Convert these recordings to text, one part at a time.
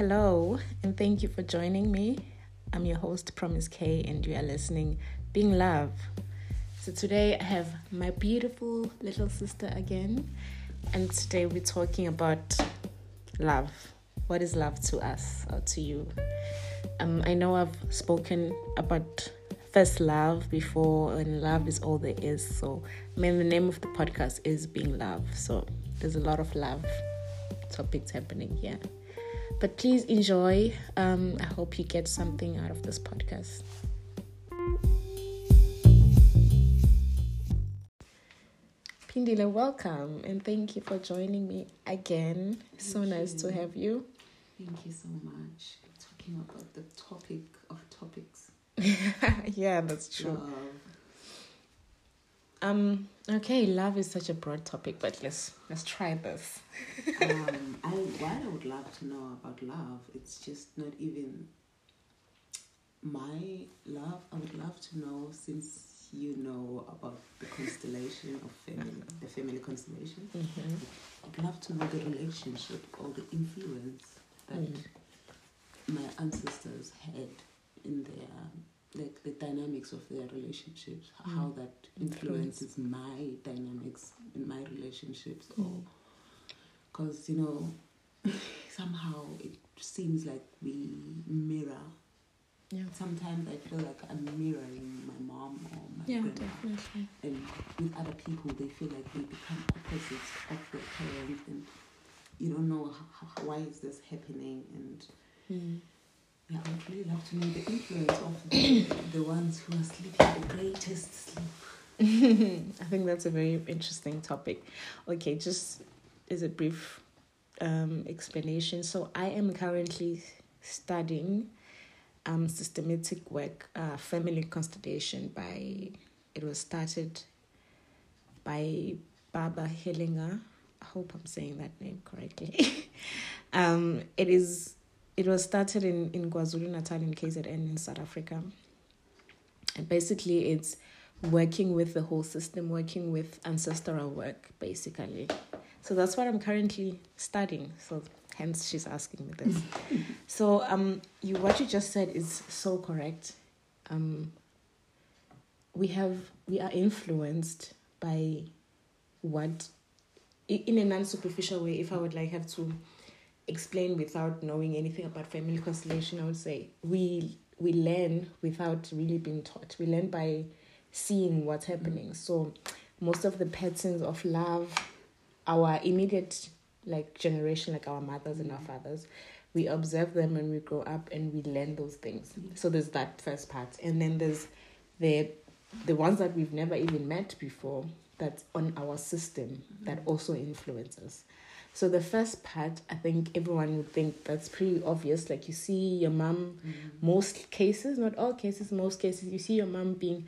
hello, and thank you for joining me. I'm your host, Promise K, and you are listening Being Love. So today I have my beautiful little sister again, and today we're talking about love. What is love to us or to you? Um, I know I've spoken about first love before, and love is all there is. So, I mean, the name of the podcast is Being Love. So, there's a lot of love topics happening here. But please enjoy. Um, I hope you get something out of this podcast. Phindile, welcome and thank you for joining me again. Thank so nice to have you. Thank you so much. Talking about the topic of topics. yeah, that's true. Love. Um, okay, love is such a broad topic, but let's let's try this. um, I what I would love to know about love, it's just not even my love. I would love to know since you know about the constellation of family, the family constellation. Mm-hmm. I'd love to know the relationship or the influence that Mm. my ancestors had in their like the dynamics of their relationships, how Mm. that influences my dynamics in my relationships, or Mm. because you know somehow it seems like we mirror. Yeah. Sometimes I feel like I'm mirroring my mom or my Yeah, grandma definitely. and with other people they feel like they become opposites of their parents and you don't know how, how, why is this happening and Mm. I would really love to know the influence of the, the ones who are sleeping the greatest sleep. I think that's a very interesting topic. Okay, just as a brief um, explanation. So, I am currently studying um, systematic work, uh, family constellation. By it was started by Baba Hellinger. I hope I'm saying that name correctly. um, it is. It was started in in KwaZulu Natal in KZN in South Africa. And basically, it's working with the whole system, working with ancestral work, basically. So that's what I'm currently studying. So hence she's asking me this. so um, you what you just said is so correct. Um, we have we are influenced by what, in a non-superficial way. If I would like have to explain without knowing anything about family constellation, I would say we we learn without really being taught. We learn by seeing what's happening. So most of the patterns of love, our immediate like generation, like our mothers and our mm. fathers, we observe them when we grow up and we learn those things. Mm. So there's that first part. And then there's the the ones that we've never even met before that's on our system that mm. also influence us. So the first part, I think everyone would think that's pretty obvious. Like you see your mom, mm-hmm. most cases, not all cases, most cases, you see your mom being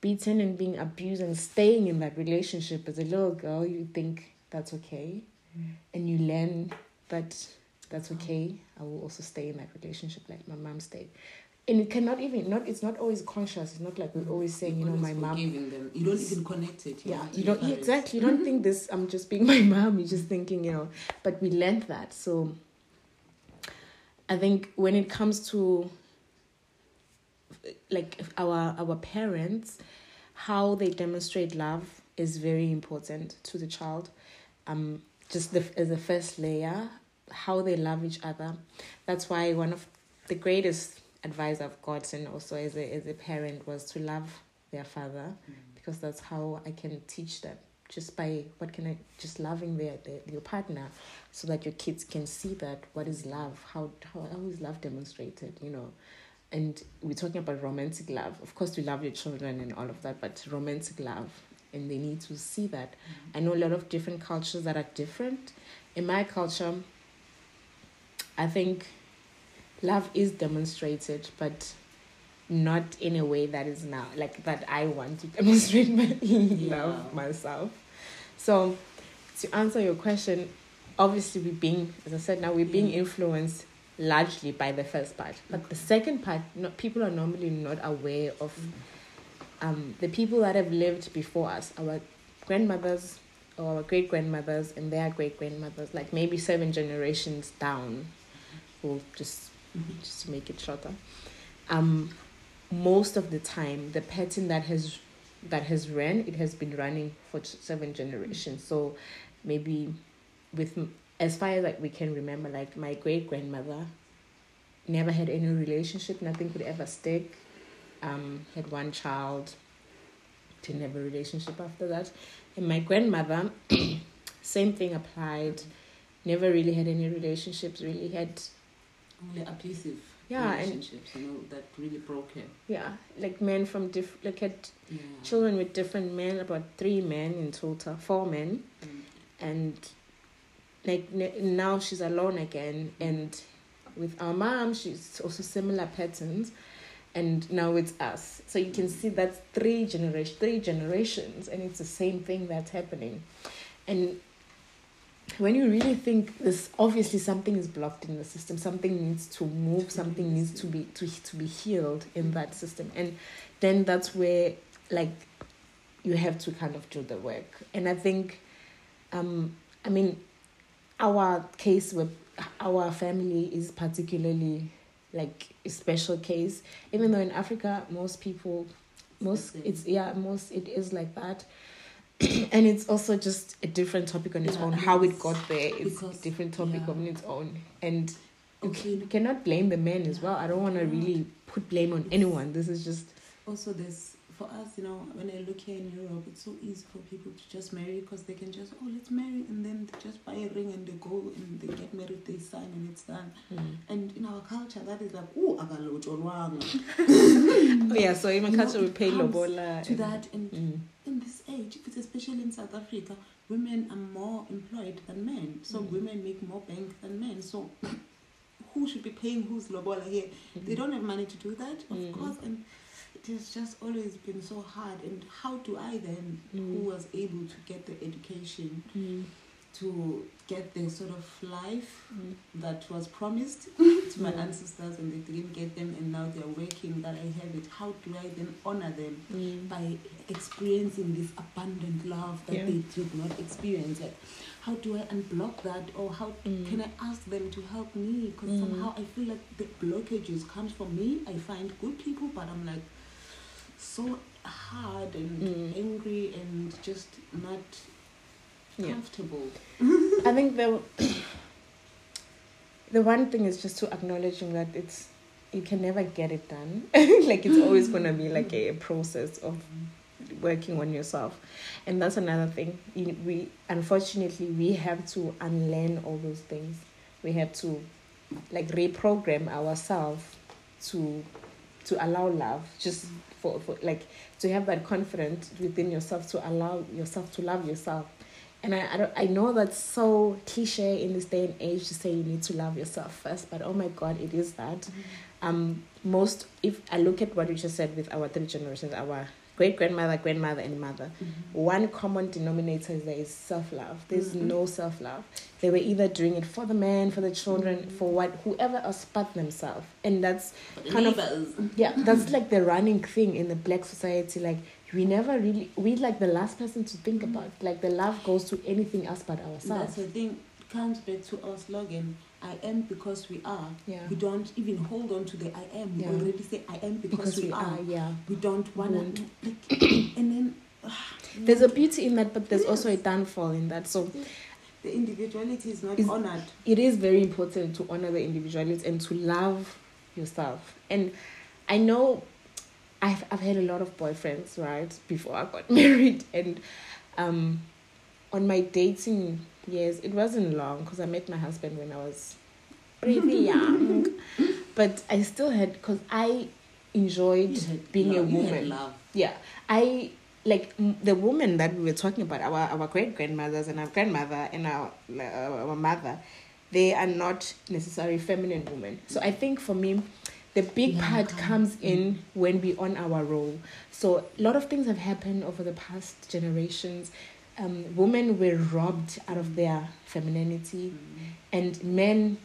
beaten and being abused and staying in that relationship as a little girl. You think that's okay, mm. and you learn that that's oh. okay. I will also stay in that relationship like my mom stayed. And it cannot even not. It's not always conscious. It's not like we're always saying, you know, my mom forgiving them. You don't even connect it. yeah you don't parents. exactly you don't think this i'm just being my mom you're just thinking you know but we learned that so i think when it comes to like our our parents how they demonstrate love is very important to the child um just the as the first layer how they love each other that's why one of the greatest advice i've gotten also as a as a parent was to love their father mm. because that's how I can teach them just by what can I just loving their, their your partner so that your kids can see that what is love how how, how is love demonstrated you know. And we're talking about romantic love. Of course we love your children and all of that but romantic love and they need to see that. Mm. I know a lot of different cultures that are different. In my culture I think love is demonstrated but not in a way that is now like that I want to demonstrate my love myself. So to answer your question, obviously we're being as I said now we're being Yeah. influenced largely by the first part. But the second part, no, people are normally not aware of um, the people that have lived before us, our grandmothers or our great grandmothers and their great grandmothers, like maybe seven generations down. we'll just. just to make it shorter. Um, most of the time, the pattern that has that has ran, it has been running for seven generations. So maybe with as far as like we can remember, like my great grandmother never had any relationship. Nothing could ever stick. Um, had one child. Didn't have a relationship after that, and my grandmother, same thing applied. Never really had any relationships. Really had Only abusive Yeah, and- relationships, you know, that really broke her. Yeah, like men from different, like had Yeah. children with different men, about three men in total, four men, Mm. and like n- now she's alone again, and with our mom, she's also similar patterns, and now it's us. So you can see that's three generation, three generations, and it's the same thing that's happening, and when you really think this obviously something is blocked in the system. Something needs to move. Something needs to be to, to be healed in that system. And then that's where like you have to kind of do the work. And i think um i mean our case with our family is particularly like a special case. Even though in africa most people most it's yeah most it is like that and it's also just a different topic on its Yeah, own how it got there it's because- a different topic yeah. on its own and you, Okay. you cannot blame the men as well i don't want to really put blame on anyone this is just Also, there's for us, you know, when I look here in Europe, it's so easy for people to just marry because they can just oh let's marry and then they just buy a ring and they go and they get married, they sign and it's done. And in our culture, that is like oh oh yeah so in my You know, culture we pay lobola to and- that. And Mm. In this age, if it's especially in South Africa, women are more employed than men, so Mm. women make more bank than men. So who should be paying whose lobola here? They don't have money to do that, of Mhm. course, and it has just always been so hard. And how do I then, Mm. who was able to get the education, Mm. To get the sort of life Mm. that was promised to my Mm. ancestors, and they didn't get them, and now they're working that I have it? How do I then honor them? Mm. by experiencing this abundant love that Yeah. they did not experience it. How do I unblock that, or how Mm. can I ask them to help me? Because Mm. somehow I feel like the blockages comes from me. I find good people, but I'm like so hard and Mm. angry and just not Yeah. comfortable. I think the the one thing is just to acknowledging that it's you can never get it done. like it's always gonna be like a, process of working on yourself, and that's another thing. You- We unfortunately we have to unlearn all those things. We have to like reprogram ourselves to to allow love just for, for like to have that confidence within yourself to allow yourself to love yourself and I, I, don't, I know that's so cliche in this day and age to say you need to love yourself first but oh my god it is that. Um most if i look at what you just said with our three generations our great grandmother grandmother and mother one common denominator is there is self-love. There's Mhm. no self-love. They were either doing it for the man for the children Mhm. for what whoever else but themselves. And that's Kind of- yeah that's like the running thing in the black society like we never really we like the last person to think Mhm. about like the love goes to anything else but ourselves. That's the thing. Comes back to our slogan. I am because we are. yeah We don't even hold on to the I am. yeah. We already say I am because, because we, are. yeah We don't wanna like, and then ah, there's a beauty in that but there's also a downfall in that so the individuality is not Is- honored. it is very important to honor the individuality and to love yourself. And I know I've I've had a lot of boyfriends, right, before I got married and um on my dating years, it wasn't long because I met my husband when I was pretty young. But I still had because I enjoyed had being a woman. love. Yeah, I like m- the woman that we were talking about, our our great grandmothers and our grandmother and our uh, our mother. They are not necessarily feminine women. So I think for me, the big Yeah, part comes in when we're on our role. So a lot of things have happened over the past generations. Um, women were robbed out of their femininity, Mm. and men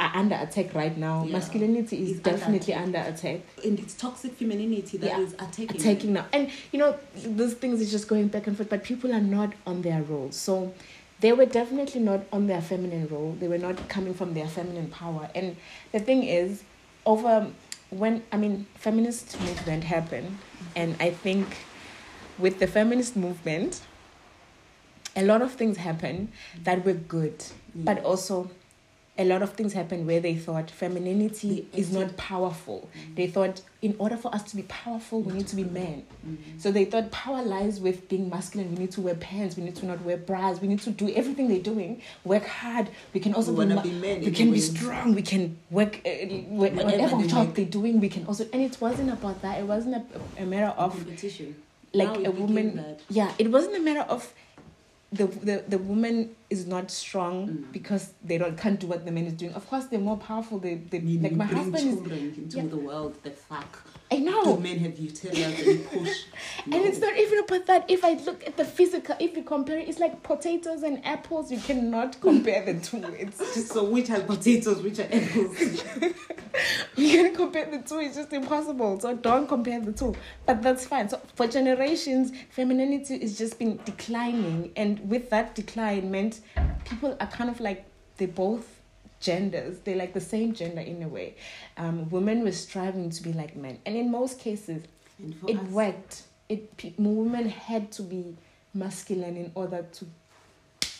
are under attack right now. Yeah. Masculinity is Is under definitely attack. under attack And it's toxic femininity that is Yeah. attacking. attacking now. And you know, those things is just going back and forth, but people are not on their role. So they were definitely not on their feminine role. They were not coming from their feminine power. And the thing is, over when I mean feminist movement happened, and I think with the feminist movement, a lot of things happen that were good, but mm. also a lot of things happened where they thought femininity is not powerful. They thought in order for us to be powerful, we need to be men. Mhm. So they thought power lies with being masculine. We need to wear pants. We need to not wear bras. We need to do everything they're doing. Work hard. We can also We be, ma- be men We can be strong. We can work uh, wh- Whatever whatever they job make. they're doing. We can also. And it wasn't about that. It wasn't a, a matter of competition. like a woman. Yeah, it wasn't a matter of the the, the woman is not strong Mm. because they don't can't do what the man is doing. Of course, they're more powerful. They they like my husband is. children into yeah. the world. The fuck. I Do know. men have uterus and push? And it's not even about that. If I look at the physical, if you compare it, it's like potatoes and apples. You cannot compare the two. It's just So which are potatoes, which are apples? you can compare the two. It's just impossible. So don't compare the two. But that's fine. So for generations, femininity has just been declining, and with that decline, meant people are kind of like they both genders. They're like the same gender in a way. Um, women were striving to be like men, and in most cases, it us, worked. It pe- women had to be masculine in order to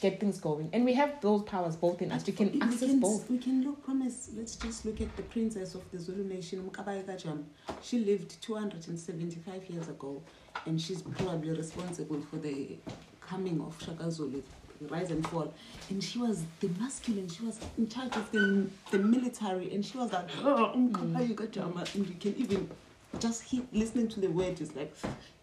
get things going, and we have those powers both in us. We can access can, both. We can look, promise, let's just look at the princess of the Zulu nation, Mkabayi kaJama. She lived 275 years ago, and she's probably responsible for the coming of Shaka Zulu, rise and fall. And she was the masculine, she was in charge of the, the military, and she was like, oh, Mkabayi kaJama. And you can even just hear, listening to the word, is like,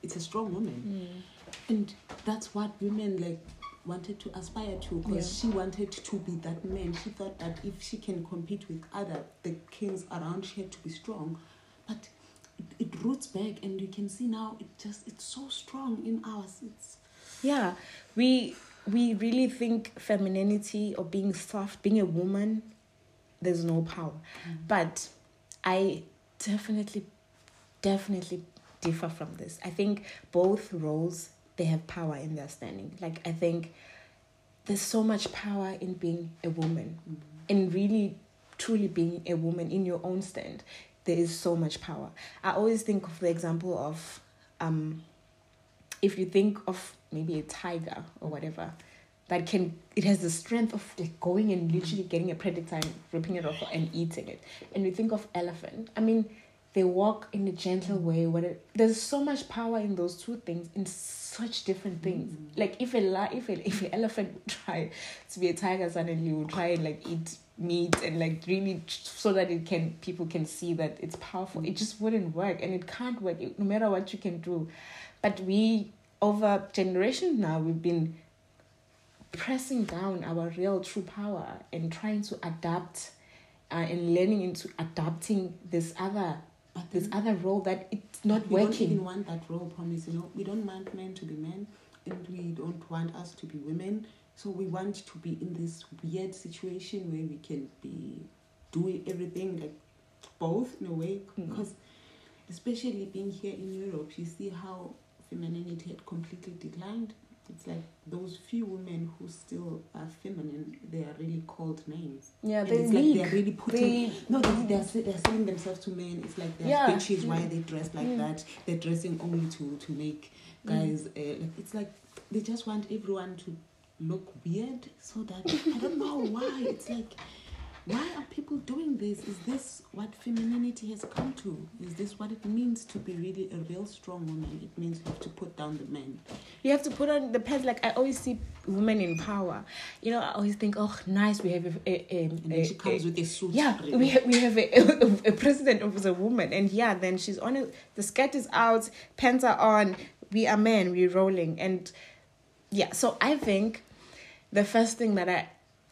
it's a strong woman. Mm. And that's what women like wanted to aspire to because she wanted to be that man. She thought that if she can compete with other the kings around, she had to be strong. But it, it roots back, and you can see now it just it's so strong in ours. It's Yeah, we we really think femininity or being soft, being a woman, there's no power. But I definitely, definitely differ from this. I think both roles they have power in their standing. Like I think there's so much power in being a woman, in really, truly being a woman in your own stand. There is so much power. I always think of the example of um, if you think of maybe a tiger or whatever that can it has the strength of like going and literally getting a predator and ripping it off and eating it. And you think of elephant. I mean they walk in a gentle way what it, there's so much power in those two things in such different things. Mm. Like if a if a, if an elephant would try to be a tiger suddenly you would try and like eat meat and like really so that it can people can see that it's powerful. It just wouldn't work and it can't work. No matter what you can do but we over generations now we've been pressing down our real true power and trying to adapt uh, and learning into adapting this other but this then other role that it's not we don't even want that role promise. You know, we don't want men to be men, and we don't want us to be women. So we want to be in this weird situation where we can be doing everything like both in a way Mm. because especially being here in Europe, you see how femininity had completely declined. It's like those few women who still are feminine, they are really called names. yeah they it's like leak. they're really putting. they No, they, they're, se- they're selling themselves to men. It's like they're Yeah. bitches. Why they dress like Mm. that? They're dressing only to to make guys. Uh, like, it's like they just want everyone to look weird, so that I don't know why. It's like, why are people doing this? Is this what femininity has come to? Is this what it means to be really a real strong woman? It means you have to put down the men. you have to put on the pants like i always see women in power you know i always think oh nice we have a, a, a, And then she comes a- with a suit. yeah really. we have, we have a, a, a president who's a woman and yeah then she's on it the skirt is out pants are on we are men we're rolling and yeah so i think the first thing that i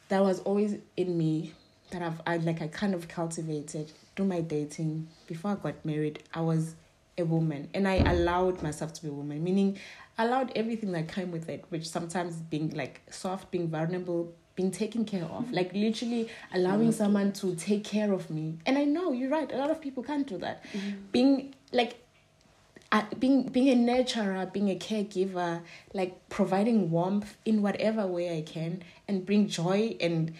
that was always in me that i've I, like i kind of cultivated through my dating before i got married i was a woman. And i allowed myself to be a woman meaning I allowed everything that came with it which sometimes being like soft being vulnerable being taken care of. Like literally allowing someone to take care of me. And i know you're right a lot of people can't do that. Being like uh, being being a nurturer, being a caregiver, like providing warmth in whatever way I can, and bring joy and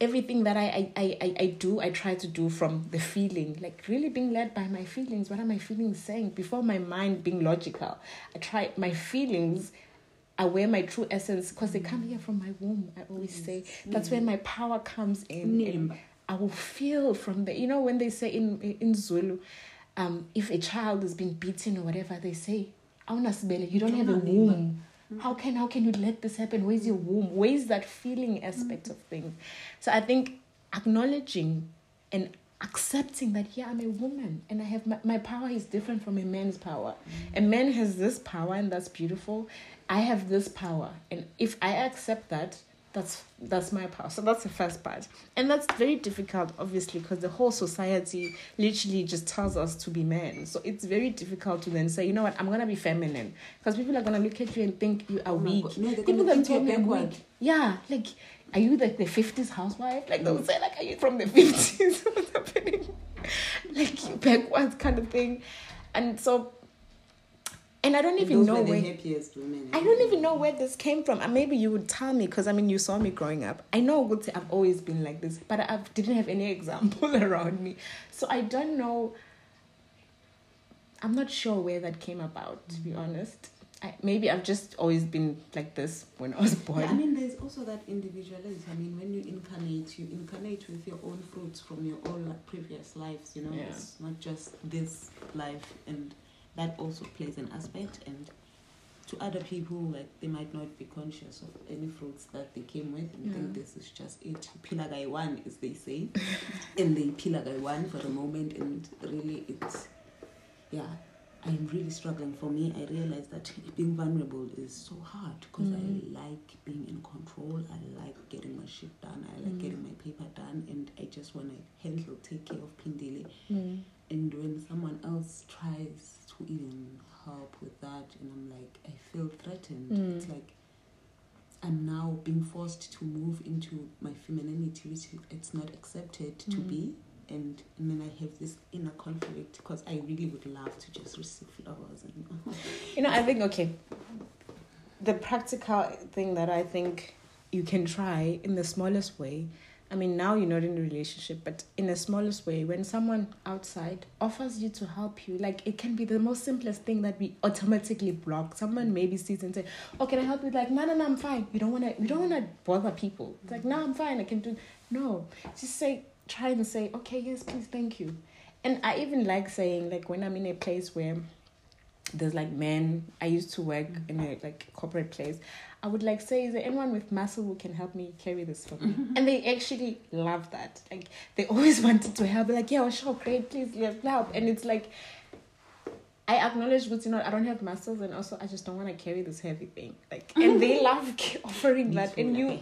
everything that I, I, I, I do, I try to do from the feeling, like really being led by my feelings. What are my feelings saying? Before my mind being logical, I try my feelings are where my true essence, because they come here from my womb. I always say that's where my power comes in. And I will feel from the, you know, when they say in in Zulu, um, if a child has been beaten or whatever, they say, you don't have a womb how can how can you let this happen? Where's your womb? Where's that feeling aspect mm-hmm. of things? So i think acknowledging and accepting that yeah i'm a woman and i have my, my power is different from a man's power. Mm-hmm. a man has this power and that's beautiful. I have this power. And if i accept that that's that's my part. So that's the first part. And that's very difficult obviously because the whole society literally just tells us to be men. So it's very difficult to then say you know what? I'm gonna be feminine. Because people are gonna look at you and think you are oh weak. no, people that tell me weak. Yeah like are you like the 50s housewife? Like they'll say like are you from the 50s what's happening like backwards kind of thing. And so and I don't even know where. I don't even know where this came from. And maybe you would tell me because I mean you saw me growing up. I know good I've always been like this, but I didn't have any example around me, so I don't know. I'm not sure where that came about, to be honest. I, maybe I've just always been like this when I was born. Yeah, I mean, there's also that individuality. I mean, when you incarnate, you incarnate with your own fruits from your own like, previous lives. You know, yeah. it's not just this life and that also plays an aspect and to other people like they might not be conscious of any fruits that they came with and yeah. think mm. this is just it pilagai one as they say and they pilagai one for the moment and really it's yeah i'm really struggling for me i realize that being vulnerable is so hard because mm. i like being in control i like getting my shit done i like mm. getting my paper done and i just want to handle take care of Phindile mm. and when someone else tries to even help with that and i'm like i feel threatened mm. it's like i'm now being forced to move into my femininity which it's not accepted mm. to be and, and then I have this inner conflict because I really would love to just receive flowers and you know I think okay the practical thing that I think you can try in the smallest way I mean, now you're not in a relationship, but in the smallest way, when someone outside offers you to help you, like it can be the most simplest thing that we automatically block. Someone maybe sees and say, "Oh, can I help you?" Like, no, no, no, I'm fine. You don't wanna, you don't wanna bother people. It's like, no, I'm fine. I can do. No, just say, try and say, okay, yes, please, thank you. And I even like saying, like, when I'm in a place where there's like men. I used to work in a like corporate place. I would like say, is there anyone with muscle who can help me carry this for me? Mm-hmm. And they actually love that. Like they always wanted to help. They're like, yeah, sure, great, please, let's help. And it's like I acknowledge but you know I don't have muscles and also I just don't want to carry this heavy thing. Like and they love offering that and you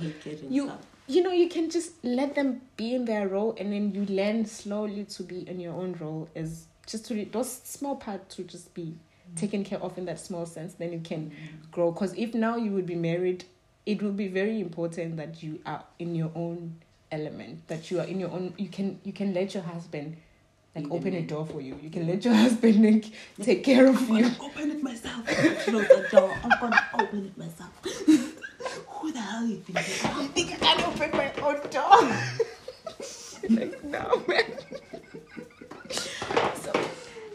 you you know you can just let them be in their role and then you learn slowly to be in your own role as just to those small parts to just be taken care of in that small sense, then you can grow. Because if now you would be married, it will be very important that you are in your own element, that you are in your own. You can you can let your husband like open a door for you. You can let your husband like, take care of I'm you. Open it myself. Close the door. I'm gonna open it myself. Who the hell you think? I think I can open my own door. like no man. so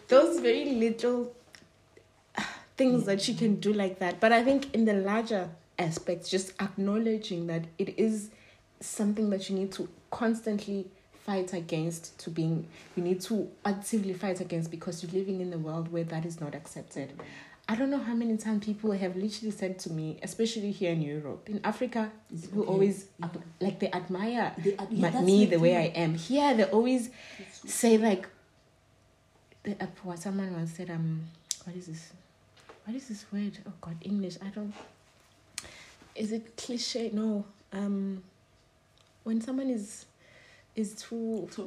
those very little things that she can do like that. But I think in the larger aspects, just acknowledging that it is something that you need to constantly fight against to being you need to actively fight against because you're living in a world where that is not accepted. I don't know how many times people have literally said to me, especially here in Europe, in Africa, people okay. always yeah. like they admire they, yeah, me the way I am. Here, they always say like, the, uh, what someone once said, um, what is this? what is this word? Oh God, English. I don't. Is it cliche? No. Um, when someone is is too too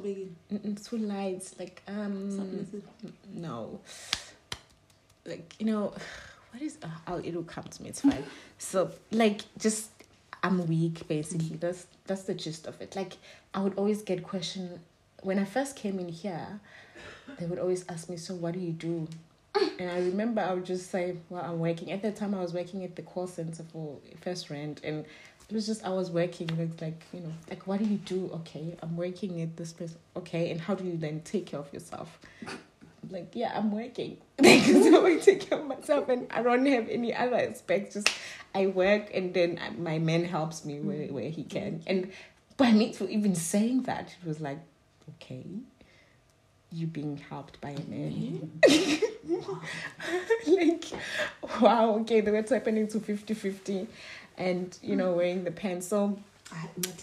big, too light, like um, no, like you know, what is? Uh, oh, it'll come to me. It's fine. so like, just I'm weak. Basically, that's that's the gist of it. Like, I would always get questioned when I first came in here. They would always ask me, "So what do you do?" and I remember I would just say, "Well, I'm working." At that time, I was working at the call center for First rent and it was just I was working. It's like you know, like what do you do? Okay, I'm working at this place. Okay, and how do you then take care of yourself? Like yeah, I'm working. So I take care of myself, and I don't have any other aspects. Just I work, and then my man helps me where mm. where he can. And by me for even saying that, it was like, okay, you being helped by a man. like, wow, okay, that's happening to 50 50. And, you know, mm. wearing the pants. So,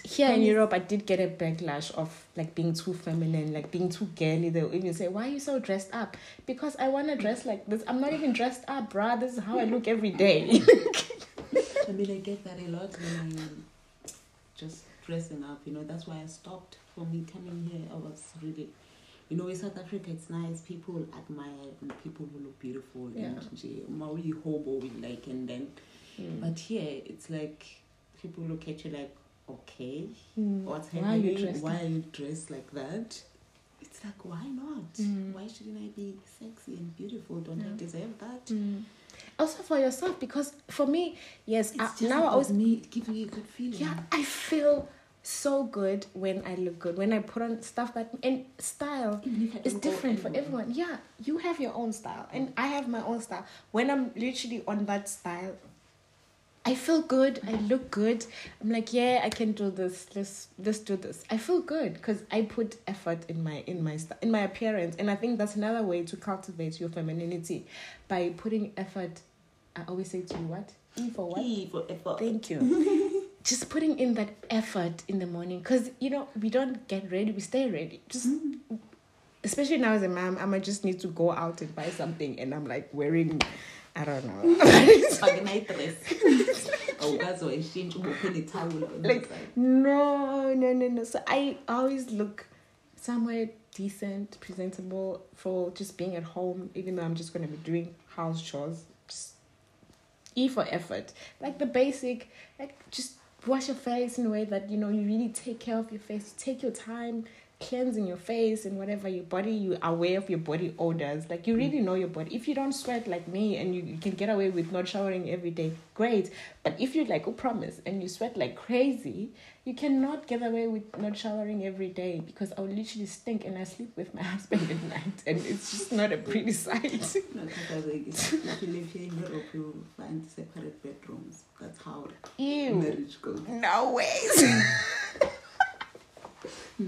here in Europe, I did get a backlash of like being too feminine, like being too girly. They'll even say, Why are you so dressed up? Because I want to dress like this. I'm not even dressed up, bruh. This is how I look every day. I mean, I get that a lot when I'm just dressing up, you know. That's why I stopped. For me coming here, I was really you know, in South Africa, it's nice. People admire and people who look beautiful. Yeah. And Maui hobo, like, and then, Mm. but here it's like people look at you like, okay, Mm. what's Why are happening? Why are you dressed like that? It's like, why not? Mm. Why shouldn't I be sexy and beautiful? Don't I deserve that? Mm. Also for yourself, because for me, yes, I, now I always me giving you a good feeling. Yeah, I feel so good when I look good. When I put on stuff that and style Even if I is different for everyone. Yeah, you have your own style and I have my own style. When I'm literally on that style, I feel good. I look good. I'm like, yeah, I can do this. Let's let's do this. I feel good because I put effort in my in my in my appearance, and I think that's another way to cultivate your femininity by putting effort. I always say to you, what E for what? E for effort. Thank you. just putting in that effort in the morning because you know we don't get ready we stay ready just mm. especially now as a mom i might just need to go out and buy something and i'm like wearing i don't know. Fake a night dress. Awukwazi wayishintsha ubophe nethawulo on the Like- no no no no. So i always look somewhere decent presentable for just being at home even though i'm just going to be doing house chores. Just e for effort. Like the basic like just wash your face in a way that you know you really take care of your face. Take your time cleansing your face and whatever your body you are aware of your body odors. Like you really know your body. If you don't sweat like me and you, you can get away with not showering every day great. But if you like oh promise and you sweat like crazy you cannot get away with not showering every day because i will literally stink and i sleep with my husband at night and it's just not a pretty sight. No, if you live here in Europe, you'll find separate bedrooms. That's how ew. marriage goes. no ways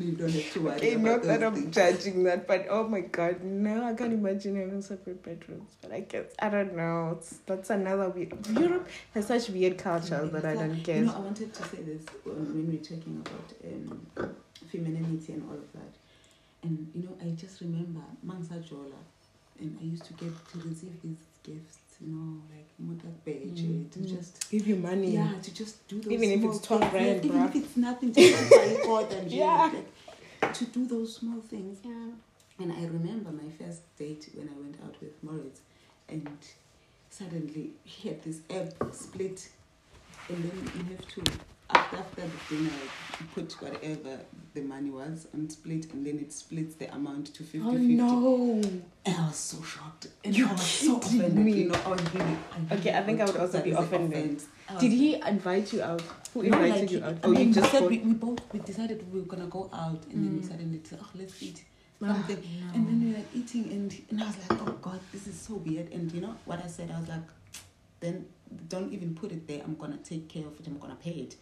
You don't have to worry Okay, not that I'm things. judging that, but oh my god, no, I can't imagine having separate bedrooms. But I guess I don't know. It's, that's another weird. Europe has such weird cultures that I don't You get. know, I wanted to say this when we're talking about um, femininity and all of that. And, you know, I just remember Mangsa Jola, and I used to get to receive these gifts, you know, like Mutak Beche, to Mm, mm. just Give you money. Yeah, to just do those Even if small it's 12 things. Rand, even bruh. if it's nothing, just to buy God and Yeah. like, to do those small things. Yeah. And I remember my first date when I went out with Moritz, and suddenly he had this app split, and then you have to after after the dinner you put whatever the money was and split, and then it splits the amount to 50 Oh 50. no. And I was so shocked. And You I was so offended. me. You know, I was really. I Okay, I think I would also be offended. Did like, he invite you out? Who no, invited like, you out? Oh, you just said we, we both we decided we were gonna go out, and then we Mm. suddenly said, "Oh, let's eat Ah, something." no. And then we were eating, and and I was like, "Oh God, this is so weird." And you know what I said? I was like, "Then don't even put it there. I'm gonna take care of it. I'm gonna pay it."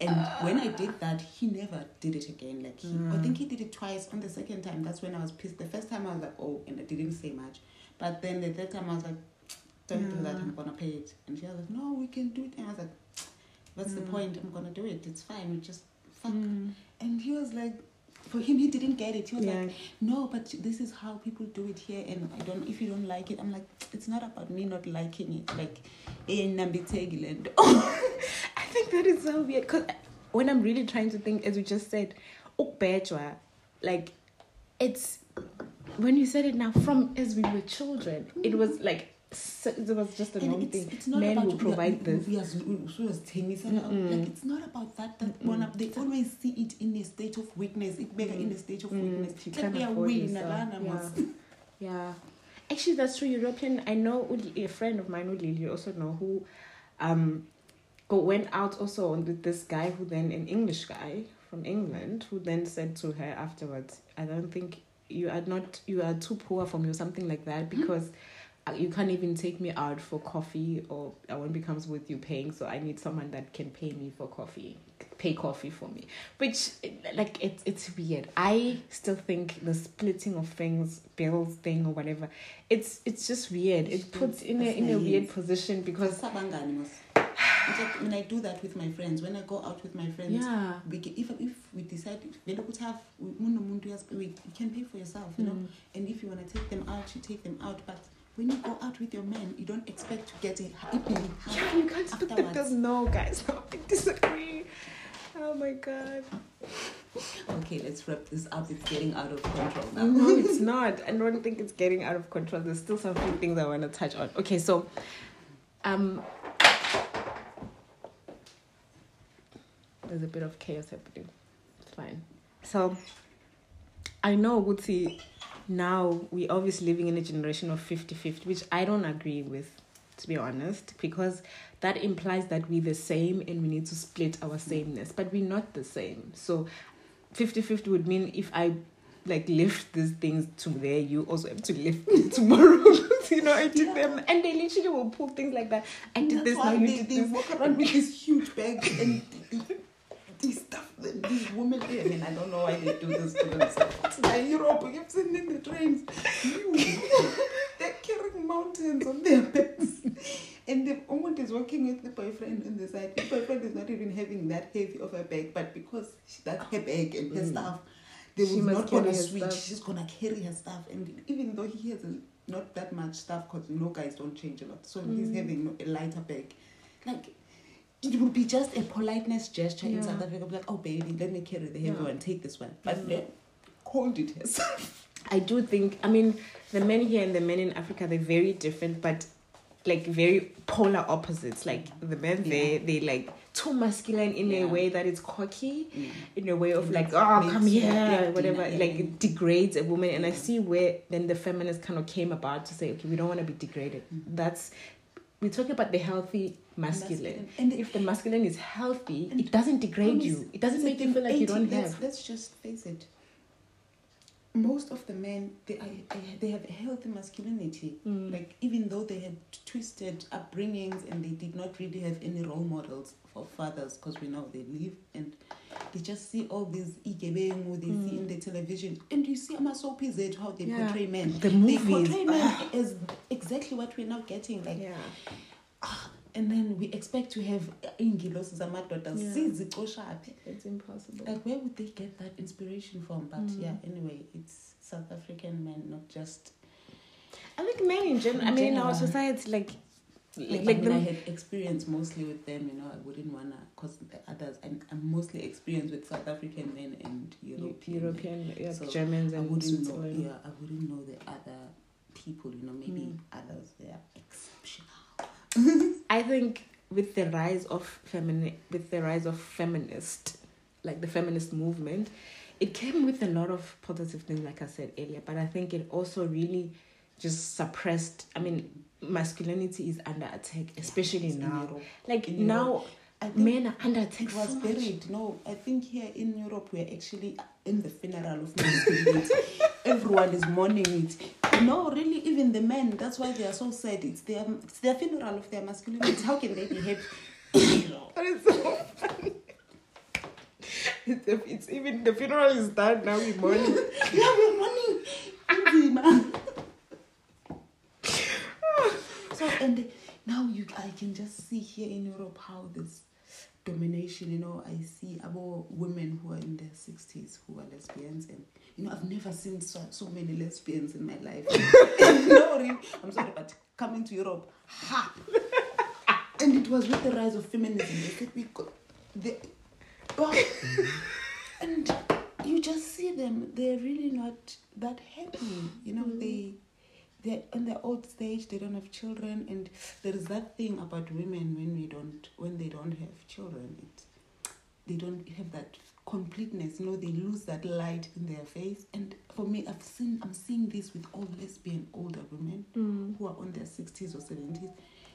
And when I did that, he never did it again. Like he, I Mm. think he did it twice. On the second time, that's when I was pissed. The first time I was like, "Oh," and I didn't say much. But then the third time I was like, "Don't do that. I'm gonna pay it." And she was like, "No, we can do it." And I was like, "What's the Mm. point? I'm gonna do it. It's fine. We just fuck." Mm. And he was like, for him, he didn't get it. He was Yeah. like, no, but this is how people do it here, and I don't. If you don't like it, I'm like, it's not about me not liking it. Like, in nambithekile and I think that is so weird because when I'm really trying to think, as we just said, like it's when you said it now from as we were children, it was like so, it was just a And known thing. it's not Men about will provide this. Yes, like it's not about that. That Mm-mm. one, they always see it in a state of weakness. It better in a state of weakness. you Like we are weak, yeah. Yeah. Actually, that's true. European. I know a friend of mine, Uli, you also know who, um, go went out also with this guy who then an English guy from England who then said to her afterwards, "I don't think you are not you are too poor for me or something like that because." uh, You can't even take me out for coffee, or I won't become with you paying. So I need someone that can pay me for coffee, pay coffee for me. Which, like, it's it's weird. I still think the splitting of things, bills thing or whatever, it's it's just weird. It puts in a in a weird position because Sabangani mos. In fact, when I do that with my friends, when I go out with my friends, yeah, we get, if if we decide vele ukuthi have umuntu we can pay for yourself, you know. Mm. And if you want to take them out, you take them out. But when you go out with your man, you don't expect to get a happy. yeah, you can't split the bills. Afterwards. No, guys, no, I disagree. Oh my god. Okay, let's wrap this up. It's getting out of control now. No, it's not. I don't think it's getting out of control. There's still some few things I want to touch on. Okay, so, um, there's a bit of chaos happening. It's fine. So, I know Guti, now we obviously living in a generation of 50-50, which I don't agree with, to be honest, because that implies that we're the same and we need to split our sameness, but we're not the same. So, 50-50 would mean if I like lift these things to there, you also have to lift it tomorrow. you know, I did them, and they literally will pull things like that. I did That's this now. You they, did they this. walk around with this huge bag and these stuff. These women, I mean, I don't know why they do this to themselves. It's like Europe, you've seen in the trains. They're carrying mountains on their backs. And the woman is working with the boyfriend on the side. The boyfriend is not even having that heavy of a bag, but because she, that's her bag and her Mm. stuff, they must not gonna switch. stuff. She's gonna carry her stuff, and even though he has not that much stuff, because you know guys don't change a lot, so he's Mm. having a lighter bag. Like it would be just a politeness gesture in South Africa, like, oh baby, let me carry the heavy Yeah. one, take this one. But Mm. they hold it herself. I do think, I mean, the men here and the men in Africa, they're very different, but like very polar opposites. Like the men there, they like too masculine in Yeah. a way that it's cocky, Mm. in a way of like, oh, makes come here, yeah, whatever. yeah, like it degrades a woman. And I see where then the feminists kind of came about to say, okay, we don't want to be degraded. Mhm. That's, we talk about the healthy masculine. And If the masculine is healthy, it doesn't degrade promise, you. It doesn't make you feel like you 80 don't let's, have. Let's just face it. Most of the men, they are, they have a healthy masculinity. Mm. Like even though they had twisted upbringings and they did not really have any role models for fathers, because we know they live and they just see all these igebengu they see in the television, and you see Amasopi Z how they Mm. Yeah. portray men. The movies. They portray men as exactly what we're now getting. Like yeah. And then we expect to have ingilosi zamadoda Yeah. sizicoshaphi It's impossible. like where would they get that inspiration from but Mm. yeah anyway it's south african men not just I think men in general. I mean, in our society, like, like, like, I, mean, I had experience mostly with them you know i wouldn't wanna cause the others I'm, I'm mostly experienced with south african men and european, men. European, yeah, So, Germans, i and wouldn't know yeah i wouldn't know the other people you know maybe Mm. others they are exceptional I think with the rise of femini- with the rise of feminist, like the feminist movement, it came with a lot of positive things, like I said earlier. But I think it also really just suppressed. I mean, masculinity is under attack, especially in now. Europe. Like in now, men are under attack. It was so much. buried. No, I think here in Europe we're actually in the funeral of masculinity. Everyone is mourning it. No, really, even the men. That's why they are so sad. It's their it's their funeral of their masculinity. How can they be happy? That is so funny. It's, it's even the funeral is done now. We mourning. yeah, we're mourning. So and now you, I can just see here in Europe how this domination. You know, I see about women who are in their sixties who are lesbians, and you know, I've never seen so, so many lesbians in my life. no, really, I'm sorry, but coming to Europe, ha. And it was with the rise of feminism. We got the, but, and you just see them. They're really not that happy. You know, mm-hmm. they they're in their old stage. They don't have children, and there is that thing about women when we don't when they don't have children. It they don't have that completeness. You know, they lose that light in their face. And for me, I've seen, I'm seeing this with all lesbian older women Mm. who are on their sixties or seventies.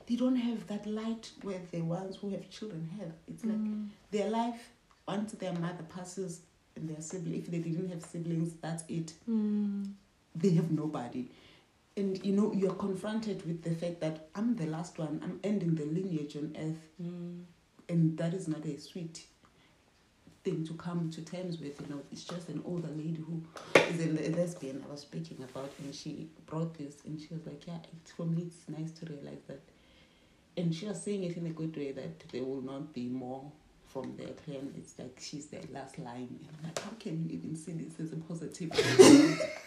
They don't have that light where the ones who have children have. It's like Mm. their life once their mother passes and their sibling. If they didn't have siblings, that's it Mm. they have nobody. And you know, you're confronted with the fact that I'm the last one, I'm ending the lineage on earth, Mm. and that is not a sweet thing to come to terms with. You know, it's just an older lady who is a lesbian I was speaking about, and she brought this, and she was like, Yeah, it, for me, it's nice to realize that. And she was saying it in a good way that there will not be more from their clan. It's like she's the last line. And I'm like, how can you even see this as a positive?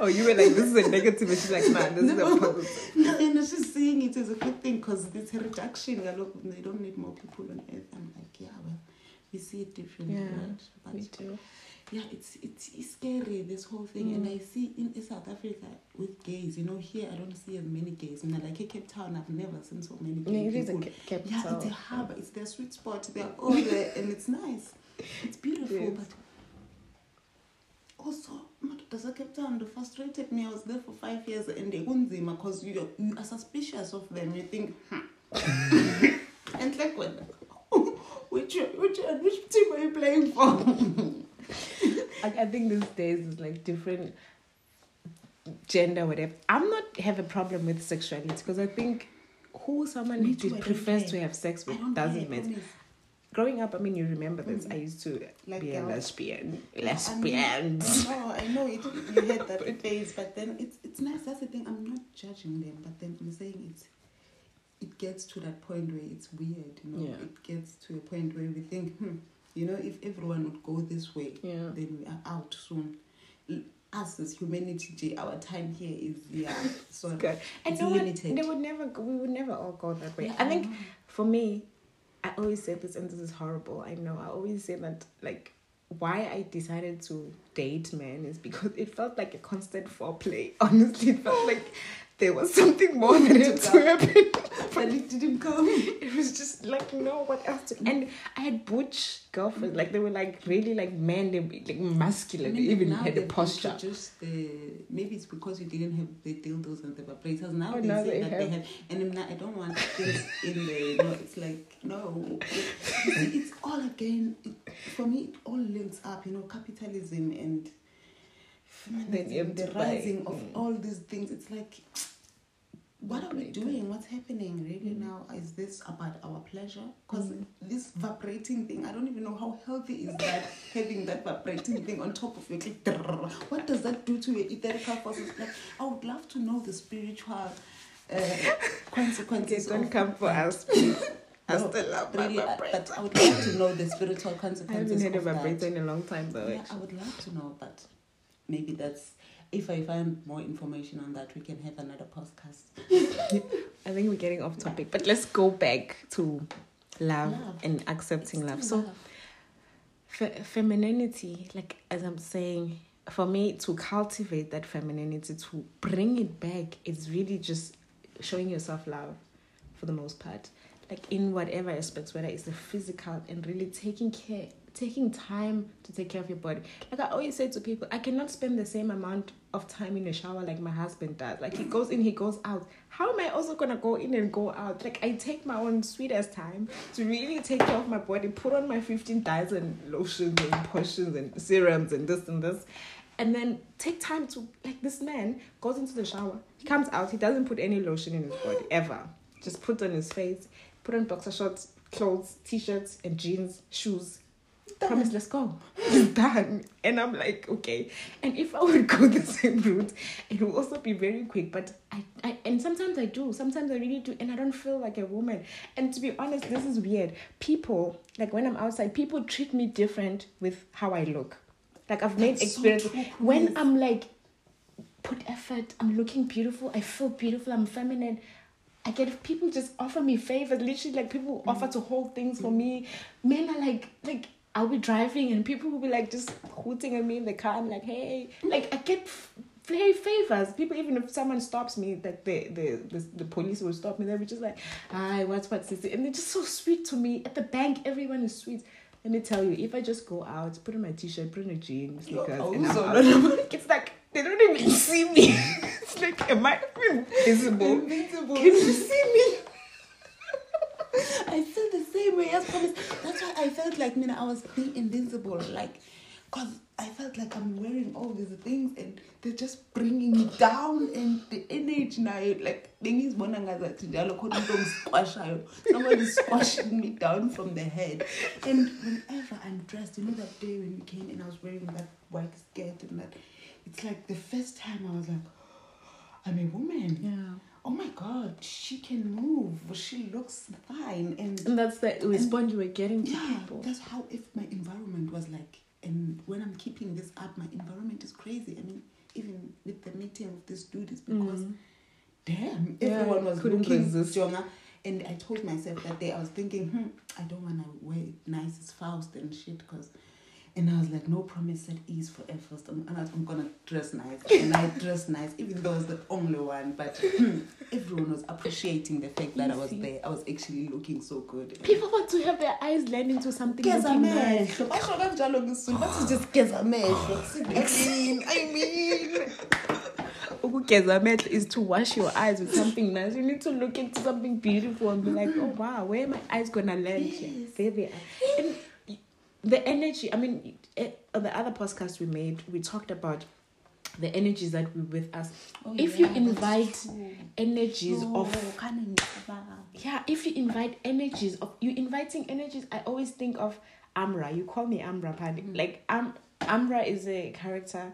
Oh, you were like, this is a negative, and she's like, man, this is a positive. No, and she's seeing it as a good thing because it's a reduction. they don't need more people on earth. I'm like, yeah, well, we see it differently, Yeah, right? But Me too. yeah, it's, it's it's scary this whole thing. And Mm. I see in, in South Africa with gays. You know, here I don't see as many gays. And like in Cape Town, I've never seen so many Yeah, gay it is a people. ca- yeah, capital. it's a harbor. It's their sweet spot. They're all there, and it's nice. It's beautiful, Yes. but also does Cape Town they frustrated me. I was there for five years, and they kunzima because you you are suspicious of them. You think, hmm. and like when. Which, which, which team are you playing for? I, I think these days is like different gender, whatever. I'm not have a problem with sexuality because I think who someone Me too, prefers to have sex with doesn't matter. Growing up, I mean, you remember this. Mm. I used to Like be a lesbian. Lesbian. know, I know it. You had that phase, but then it's it's nice. That's the thing. I'm not judging them, but then I'm saying it's it gets to that point where it's weird. You know, Yeah. it gets to a point where we think, hmm, you know, if everyone would go this way, Yeah. then we are out soon. Us as humanity, J, our time here is yeah, so Good. And it's no one, limited. they would never. go- We would never all go that way. Yeah, I think for me, I always say this, and this is horrible. I know. I always say that like why I decided to date men is because it felt like a constant foreplay. Honestly, it felt like there was something more that had to happen. but it didn't come. It was just like no, what else? To, and I had butch girlfriends, like they were like really like men, they were, like masculine. They even had a posture. introduced the maybe it's because you didn't have the dildos and the vibrators. Now Oh, they now say they that have. they have, and I'm not, I don't want this in there. No, it's like no. You it's all again. It, for me, it all links up. You know, capitalism and feminism, the buy- rising of mm. all these things. It's like. What are we doing? What's happening really Mm. now? Is this about our pleasure? Because Mm. this vibrating thing, I don't even know how healthy is that having that vibrating thing on top of your. What does that do to your etherical forces? Like, I would love to know the spiritual uh, consequences. Okay, don't of come for us, please. I No, still love Really, vibrator. but I would love to know the spiritual consequences. I haven't had a of that. vibrator in a long time though. Yeah, I would love to know, but maybe that's if I find more information on that, we can have another podcast. I think we're getting off topic, but let's go back to love, Love. and accepting It's love. So, fe- femininity, like as I'm saying, for me to cultivate that femininity, to bring it back, it's really just showing yourself love for the most part. Like in whatever aspects, whether it's the physical and really taking care, taking time to take care of your body. Like I always say to people, I cannot spend the same amount of time in the shower like my husband does. Like he goes in, he goes out. How am I also gonna go in and go out? Like I take my own sweetest time to really take care of my body, put on my fifteen thousand lotions and potions and serums and this and this. And then take time to like this man goes into the shower, he comes out, he doesn't put any lotion in his body ever. Just put on his face, put on boxer shorts, clothes, t-shirts, and jeans, shoes. Promise, let's go. It's done. And I'm like, okay. And if I would go the same route, it will also be very quick. But I, I and sometimes I do. Sometimes I really do. And I don't feel like a woman. And to be honest, this is weird. People, like when I'm outside, people treat me different with how I look. Like I've made That's so experience when I'm like put effort, I'm looking beautiful, I feel beautiful, I'm feminine. I get people just offer me favors, literally like people Mm. offer to hold things for me. Men are like like I'll be driving and people will be like just hooting at me in the car. I'm like, hey, like I get f- very favors. People even if someone stops me, like the the the, the police will stop me. They'll be just like, hi, what's what's this? And they're just so sweet to me. At the bank, everyone is sweet. let me tell you, if I just go out, put on my t-shirt, put on a jean, sneakers, Oh, and I'm out, it's like they don't even see me. it's like, am I invisible? Invincible. Can you see me? I feel the same way as promise. That's why I felt like, know, I was being invincible. Like, because I felt like I'm wearing all these things and they're just bringing me down. And the energy now, like. Someone is squashing me down from the head. And whenever I'm dressed, you know that day when you came and I was wearing that white skirt and that, it's like the first time I was like, I'm a woman. Yeah. Oh my god, she can move. She looks fine. And And that's the response you were getting yeah, people. that's how if my environment was like and when I'm keeping this up, my environment is crazy. I mean, even with the meeting of this dude is because Mm. damn, Yeah, everyone was couldn't looking resist. stronger. And I told myself that day, I was thinking, hmm, I don't want to wear nice as Faust and shit because. And I was like, no promise set ease forever. So I'm, I'm, I'm gonna dress nice. And I dressed nice, even though I was the only one. But everyone was appreciating the fact that I was there. I was actually looking so good. People want to have their eyes land into something nice. kanjalo ngisini bathi just geza I mean I mean Ukugeza amehlo is to wash your eyes with something nice. You need to look into something beautiful and be like, oh wow, where are my eyes gonna land? Yes. There they are. And the energy. I mean, eh, on the other podcast we made, we talked about the energies that we with us. if you invite energies of yeah, if you invite energies of you inviting energies, I always think of Amra. You call me Amra, Paddy. Like Am Amra is a character.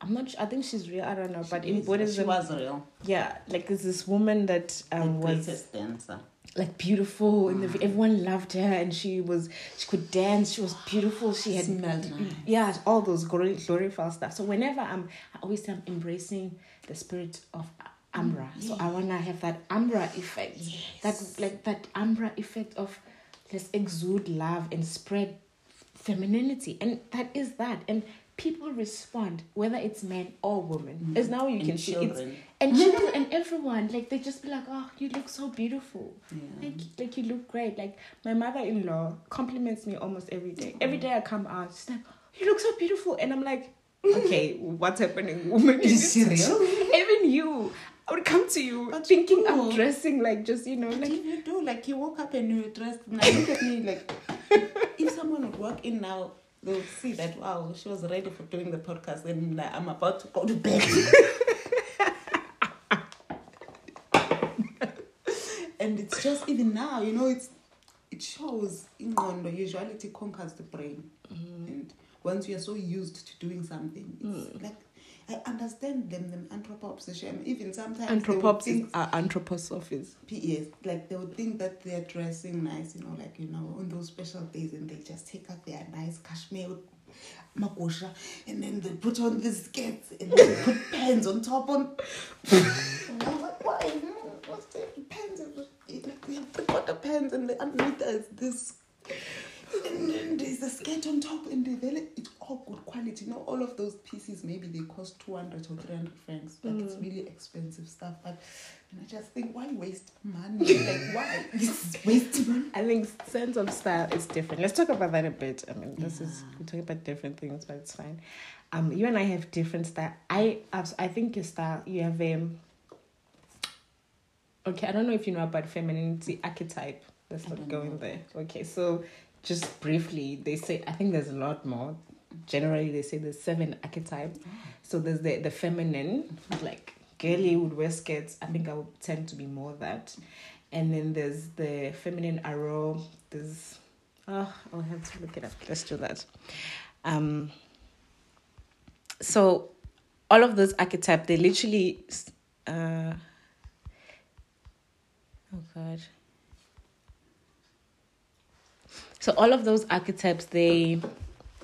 I'm not. su- I think she's real. I don't know. But in she Buddhism, was real yeah, like there's this woman that um the was greatest dancer like beautiful, and Mm. the, everyone loved her, and she was she could dance. She was beautiful. She had Smelled nice. yeah, all those glory, glorified stuff. So whenever I'm, I always say I'm embracing the spirit of Amra. So I wanna have that Amra effect. That like that Amra effect of let's exude love and spread femininity, and that is that. And people respond whether it's men or women. Mm-hmm. As now you And can see it's children. and children and everyone like they just be like, oh, you look so beautiful. Yeah. Like, like you look great. Like my mother-in-law compliments me almost every day. Every day I come out, she's like, "You look so beautiful," and I'm like, "Okay, what's happening, woman? Is real? Even you, I would come to you But thinking I'm dressing like just you know What like did you do? Like you woke up and you were dressed. Now look at me. Like if someone would walk in now, they would see that wow, she was ready for doing the podcast, and like, I'm about to go to bed. and it's just even now, you know, it's it shows in Ngondo, usuality conquers the brain, mm-hmm. and once you are so used to doing something, it's mm. like. I understand them, them anthropopsession. Even sometimes they would anthropos think are anthroposophies. Yes, like they would think that they're dressing nice, you know, like you know, on those special days, and they just take out their nice cashmere with makosha, and then they put on these skirts, and then they put pants on top on. And I'm like, why? What's the pants? Like they three quarter pants, and the underneath there's this. And then there's a skirt on top, and they very it's all good quality. You know, all of those pieces maybe they cost two hundred or three hundred francs. Like it's really expensive stuff. But and I just think, why waste money? like why? This is waste money. I think sense of style is different. Let's talk about that a bit. I mean, this is we're talking about different things, but it's fine. Um, you and I have different style. I I think your style. You have um. Okay, I don't know if you know about femininity archetype. Let's not go in there. Okay, so just briefly, they say I think there's a lot more. Generally, they say there's seven archetypes. So there's the the feminine, like girly would wear skirts. I think I would tend to be more that. And then there's the feminine arrow. There's oh, I'll have to look it up. Let's do that. Um. So, all of those archetypes, they literally. Uh, oh God. So all of those archetypes, they,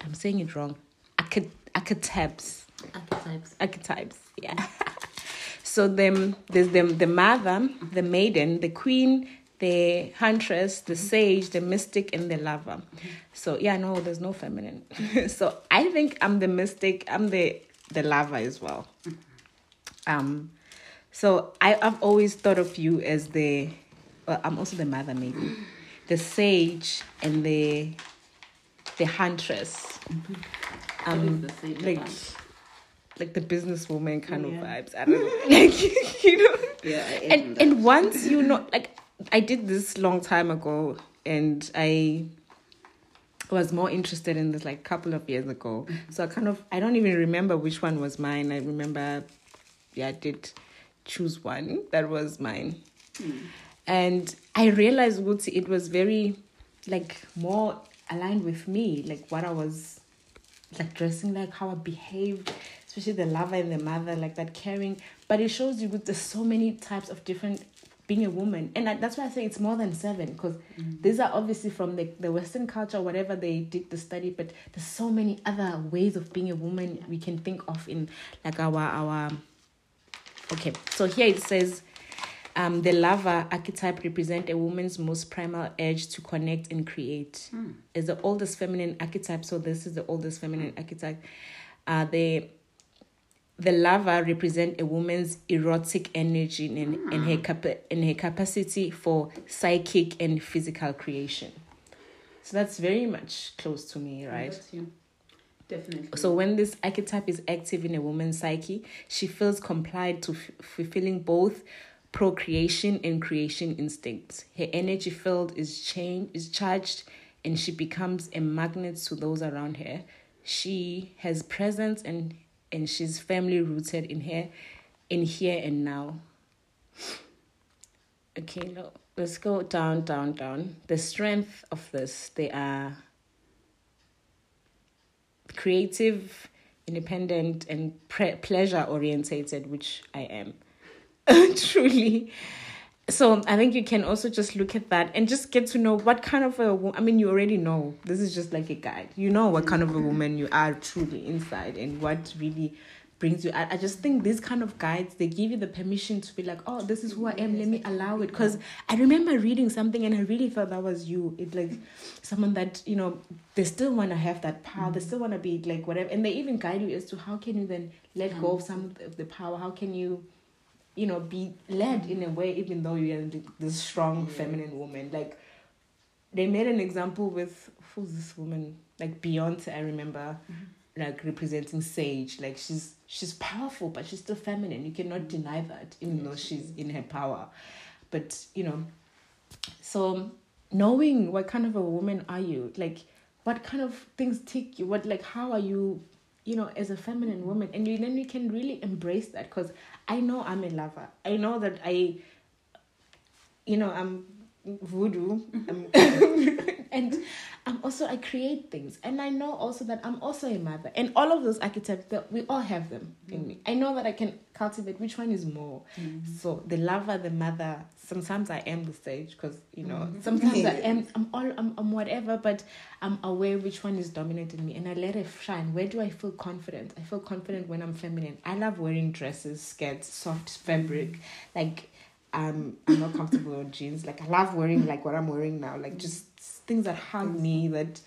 I'm saying it wrong. Arche- archetypes Archetypes. archetypes. Yeah. so them there's them the mother, the maiden, the queen, the huntress, the mm-hmm. sage, the mystic, and the lover. Mm-hmm. So yeah, no, there's no feminine. so I think I'm the mystic. I'm the the lover as well. Mm-hmm. Um, so I I've always thought of you as the. Well, I'm also the mother, maybe, the sage and the the huntress. Mm-hmm. Is Um, the like like the businesswoman kind of vibes. I don't know, like you know. Yeah, And that. and once you know, like I did this long time ago, and I was more interested in this like a couple of years ago. Mm-hmm. So I kind of I don't even remember which one was mine. I remember, yeah, I did choose one that was mine, hmm. And I realized Guti, it was very like more aligned with me, like what I was like dressing like how I behaved, especially the lover and the mother, like that caring. But it shows you with there's so many types of different being a woman, and I, that's why I say it's more than seven because mm. these are obviously from the the Western culture, whatever they did the study. But there's so many other ways of being a woman we can think of in like our our. Okay, so here it says. Um, the lover archetype represent a woman's most primal urge to connect and create. Is the oldest feminine archetype, so this is the oldest feminine archetype. Uh, the the lover represent a woman's erotic energy and, and her capa- and her capacity for psychic and physical creation. So that's very much close to me, right? Definitely. So when this archetype is active in a woman's psyche, she feels complied to f- fulfilling both procreation and creation instincts. Her energy field is change is charged and she becomes a magnet to those around her. She has presence and and she's firmly rooted in her in here and now. Okay, no, let's go down, down, down. The strength of this, they are creative, independent, and pre- pleasure orientated, which I am truly. So I think you can also just look at that and just get to know what kind of a I mean you already know this is just like a guide. You know what kind of a mm-hmm. woman you are truly inside and what really brings you. I, I just think these kind of guides they give you the permission to be like, oh, this is who I am. Let me allow it because I remember reading something and I really felt that was you. It like someone that you know they still want to have that power. They mm-hmm. still want to be like whatever, and they even guide you as to how can you then let go of mm-hmm. some of the power. How can you you know, be led in a way, even though you're this strong feminine woman. Like, they made an example with who's this woman? Like Beyonce, I remember, mm-hmm. like representing Sage. Like she's she's powerful, but she's still feminine. You cannot mm-hmm. deny that, even though she's in her power. But you know, so knowing what kind of a woman are you, like what kind of things tick you, what like how are you you know, as a feminine woman, and you, then you can really embrace that because I know I'm a lover. I know that I, you know, I'm voodoo, I'm mm-hmm. and I'm also I create things, and I know also that I'm also a mother, and all of those archetypes that we all have them in mm. me. I know that I can cultivate which one is more. Mm. So the lover, the mother. Sometimes I am the sage because you know. Mm-hmm. Sometimes I am. I'm all. I'm, I'm whatever, but I'm aware which one is dominating me, and I let it shine. Where do I feel confident? I feel confident when I'm feminine. I love wearing dresses, skirts, soft fabric, like. Um, I'm not comfortable with jeans. Like I love wearing like what I'm wearing now. Like just things that hug me. That,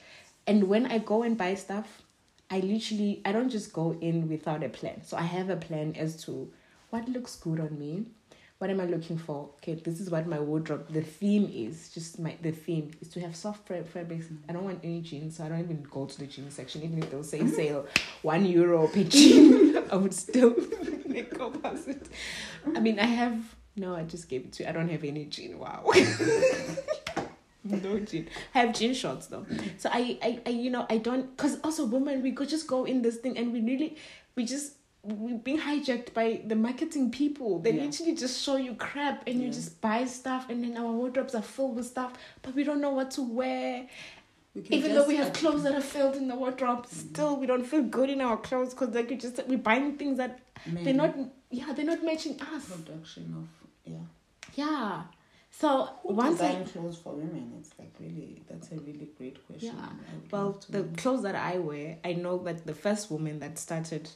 and when I go and buy stuff, I literally I don't just go in without a plan. So I have a plan as to what looks good on me. What am I looking for? Okay, this is what my wardrobe. The theme is just my the theme is to have soft fabrics. I don't want any jeans, so I don't even go to the jeans section. Even if they'll say sale one euro per jean, I would still go past it. I mean, I have no. I just gave it to you. I don't have any jean. Wow. no jean. I have jean shorts though. So I, I, I you know, I don't because also women we could just go in this thing and we really we just we're being hijacked by the marketing people. They Yeah. literally just show you crap and you just buy stuff and then our wardrobes are filled with stuff, but we don't know what to wear. We Even though we have clothes that are filled in the wardrobe, mm. still we don't feel good in our clothes because like we just we're buying things that they're not yeah they're not matching us. production of yeah. Yeah. So Who once I design clothes for women? It's like really that's a really great question. Yeah. Well, the know. clothes that I wear, I know that the first woman that started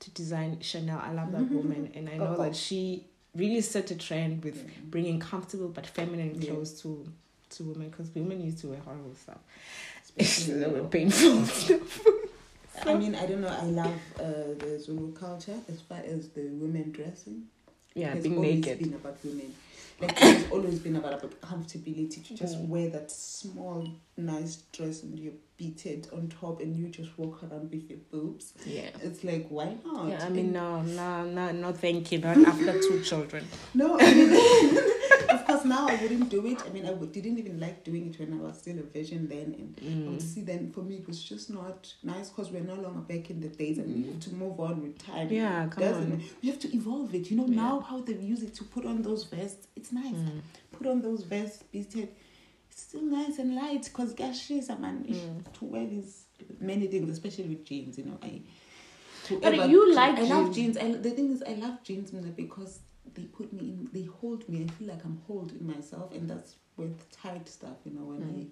to design Chanel, I love that woman, and I know that she really set a trend with Yeah. bringing comfortable but feminine Yeah. clothes to to women because women used to wear horrible stuff. Especially they were painful stuff. I mean, I don't know. I love uh, the Zulu culture as far as the women dressing. yeah, being naked. been about women. Like it's always been about, about comfortability to just Mm. wear that small, nice dress and you're beaded on top and you just walk around with your boobs. Yeah. It's like why not? Yeah, I mean, And- no, no, no, no, thank you. Not after two children. No, I mean, of course now I wouldn't do it. I mean, I didn't even like doing it when I was still a virgin then, and Mm. obviously then for me it was just not nice because we're no longer back in the days, and we have to move on with time. Yeah, come Doesn't on. You have to evolve it. You know Yeah. now how they use it to put on those vests. It's nice. Mm. Put on those vests, beaded. It's still nice and light because gosh, she's a man Mm. to wear these many things, especially with jeans. You know, I. But ever- you like I love jeans. jeans. I, the thing is, I love jeans because they put me in. They hold me. I feel like I'm holding myself, and that's with tight stuff. You know, when Mm. I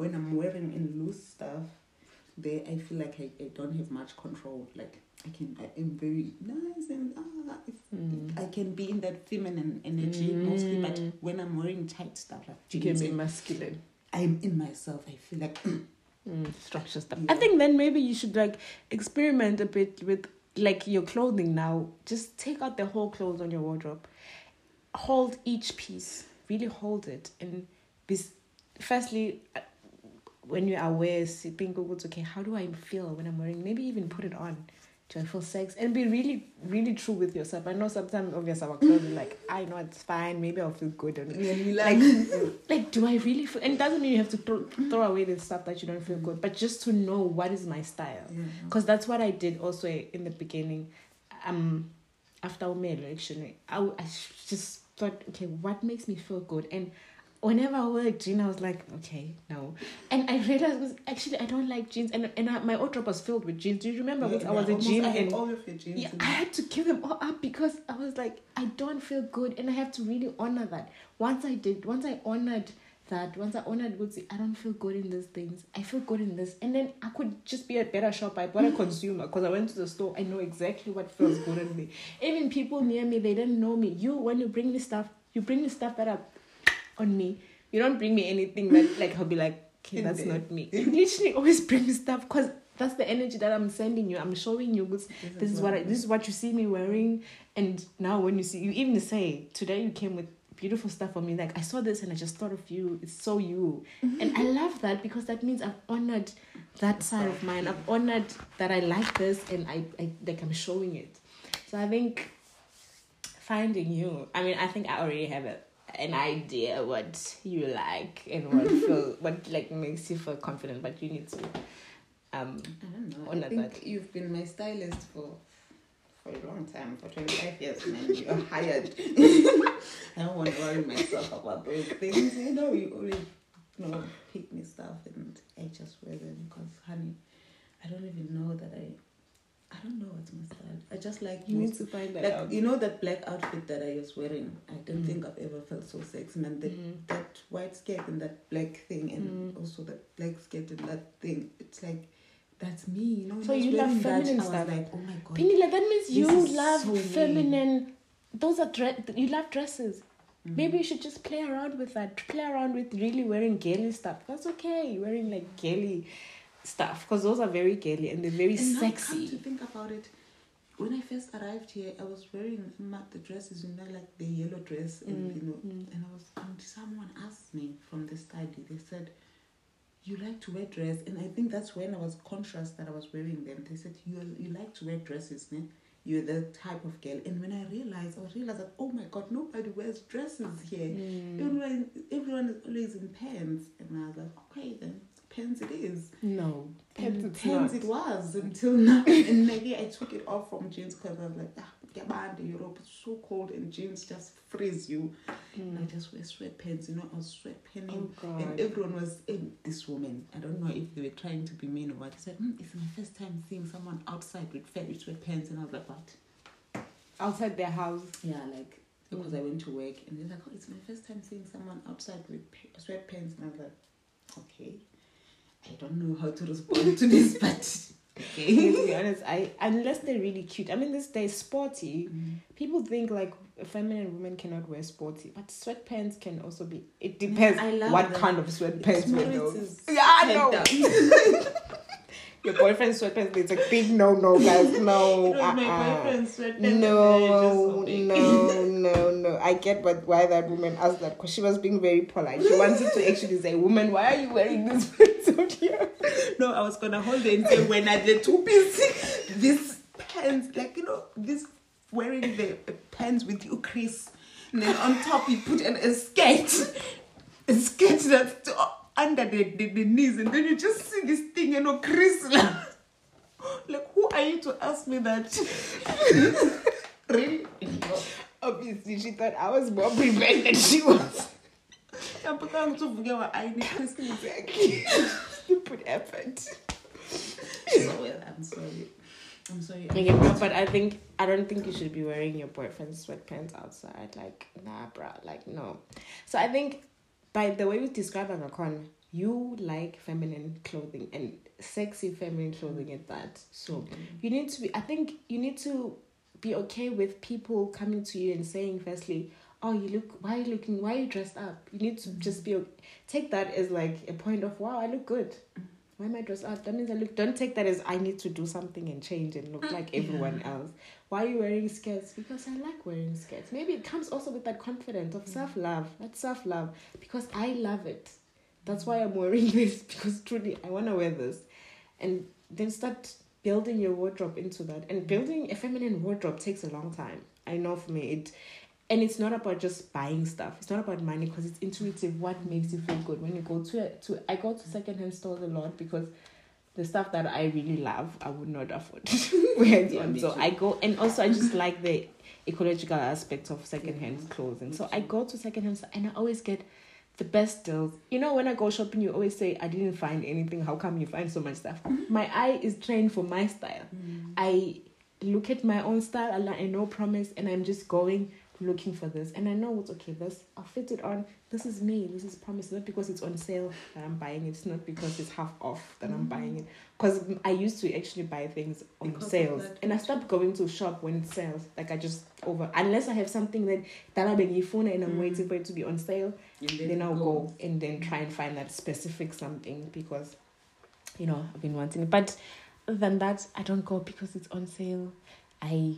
when I'm wearing in loose stuff, there I feel like I, I don't have much control. Like I can, I am very nice and ah, Mm. I can be in that feminine energy mostly. But Mm. when I'm wearing tight stuff like You can be masculine. I'm in myself. I feel like Mm, structure stuff. Yeah. I think then maybe you should like experiment a bit with like your clothing now. Just take out the whole clothes on your wardrobe. Hold each piece. Really hold it. And this firstly uh, when you're aware, think okay, how do I feel when I'm wearing maybe even put it on. I sex? And be really, really true with yourself. I know sometimes obviously our clothes are like, I know it's fine, maybe I'll feel good and like, like, like, do I really feel? And it doesn't mean you have to throw, throw away the stuff that you don't feel good, but just to know what is my style, yeah. because that's what I did also in the beginning. Um, after my election, I I just thought, okay, what makes me feel good? And whenever I wear jeans, I was like, okay, no. And I realized was actually I don't like jeans, and and I, my wardrobe was filled with jeans. Do you remember? Yeah, when I was a jean I and all of your jeans. yeah, I had to give them all up because I was like, I don't feel good, and I have to really honor that. Once I did, once I honored that, once I honored Woodsy, I don't feel good in these things. I feel good in this, and then I could just be a better shopper, a better consumer, because I went to the store. I know exactly what feels good on me. Even people near me, they didn't know me. You, when you bring me stuff, you bring me stuff that are on me. You don't bring me anything that like I'll be like, okay, that's not me. You literally always bring me stuff because that's the energy that I'm sending you. I'm showing you this, this is what I, this is what you see me wearing, and now when you see you even say today you came with beautiful stuff for me. Like I saw this and I just thought of you. It's so you, mm-hmm. and I love that because that means I've honored that side of mine. I've honored that I like this and I, I like I'm showing it. So I think finding you. I mean, I think I already have a, an idea what you like and what feel what like makes you feel confident, but you need to um I don't know. I think that. you've been my stylist for for a long time, for 25 years, man. You're hired. I don't want to worry myself about those things. You know, you always you know, pick me stuff and I just wear them because, honey, I don't even know that I. I don't know what's my style. I just like you need to find that like out. you know that black outfit that I was wearing. I don't Mm. think I've ever felt so sexy, man. That Mm. that white skirt and that black thing, and Mm. also that black skirt and that thing. It's like that's me, you know. So you love that, feminine was stuff. like, oh my god. Penila, that means you love so me. feminine. Those are dre- you love dresses. Mm. Maybe you should just play around with that. Play around with really wearing girly stuff. That's okay. Wearing like girly stuff because those are very girly and they're very And now come to sexy. think about it, when I first arrived here, I was wearing the dresses, you know, like the yellow dress, and Mm, you know, mm. and I was. And someone asked me from the study. They said, "You like to wear dress," and I think that's when I was conscious that I was wearing them. They said, "You you like to wear dresses, ne? You're the type of girl." And when I realized, I realized that oh my god, nobody wears dresses here. Mm. Everyone, everyone is always in pants, and I was like, okay, then pants it is. No, it's pants not. it was until now. and maybe I took it off from jeans because I was like, ah, Gabanda, Europe It's so cold and jeans just freeze you. And I Mm. just wear sweatpants, you know, I was sweatpanning. Oh And everyone was, in this woman, I don't know if they were trying to be mean or what. He said, mm, it's my first time seeing someone outside with fairy sweatpants. And I was like, what? Outside their house. Yeah, like, because Mm. I went to work. And they're like, oh, it's my first time seeing someone outside with sweatpants. And I was like, okay. I don't know how to respond to this, but okay. to be honest, I unless they're really cute. I mean, this day sporty. Mm. People think like feminine women cannot wear sporty, but sweatpants can also be. It mm, depends I love what that. kind of sweatpants wear those. Moritz Yeah, I know. your boyfriend's sweatpants. It's a big no, no, guys. No, It was my uh-uh. boyfriend's sweatpants. and they're No, just so big. no, no, no. I get what why that woman asked that because she was being very polite. She wanted to actually say, "Woman, why are you wearing this pants out here?" No, I was gonna hold it and say when I the two pieces? this pants like you know this wearing the pants with you Chris and then on top you put an a skirt a skirt that's to, under the, the, the knees and then you just see this thing you know Chris like, like who are you to ask me that really Obviously, she thought I was more prepared than she was. I'm going to forget what I need Chris Exactly. you put effort. so well I'm sorry I'm sorry Okay, no, but I think I don't think you should be wearing your boyfriend's sweatpants outside. Like, nah, bruh. Like, no. So I think by the way we describe Angakon, you like feminine clothing and sexy feminine clothing at that. So mm-hmm. you need to be. I think you need to be okay with people coming to you and saying, firstly, "Oh, you look. Why are you looking? Why are you dressed up?" You need to just be. Take that as like a point of, "Wow, I look good." Why am I dressed up? That means I look. Don't take that as I need to do something and change and look mm. like everyone else. Why are you wearing skirts? Because I like wearing skirts. Maybe it comes also with that confidence of mm. self love. That's self love because I love it. That's why I'm wearing this because truly I want to wear this, and then start building your wardrobe into that. And mm. building a feminine wardrobe takes a long time. I know for me it. And it's not about just buying stuff. It's not about money because it's intuitive. What makes you feel good when you go to to I go to secondhand stores a lot because the stuff that I really love I would not afford Yeah, on. So. I go and also I just like the ecological aspect of secondhand clothes. And so I go to secondhand and I always get the best deals. You know, when I go shopping, you always say, I didn't find anything. How come you find so much stuff? My eye is trained for my style. I look at my own style, I know promise, and I'm just going looking for this. And I know what's okay, this, I'll fit it on. This is me, this is promise. Not because it's on sale that I'm buying it, it's not because it's half off that I'm buying it. Because I used to actually buy things on Because sales, and I stopped going to shop when it's sales. Like I just over, unless I have something that that I've been phone and I'm Mm. waiting for it to be on sale And then I'll go and then try and find that specific something because, you know, I've been wanting it. But other than that, I don't go because it's on sale. I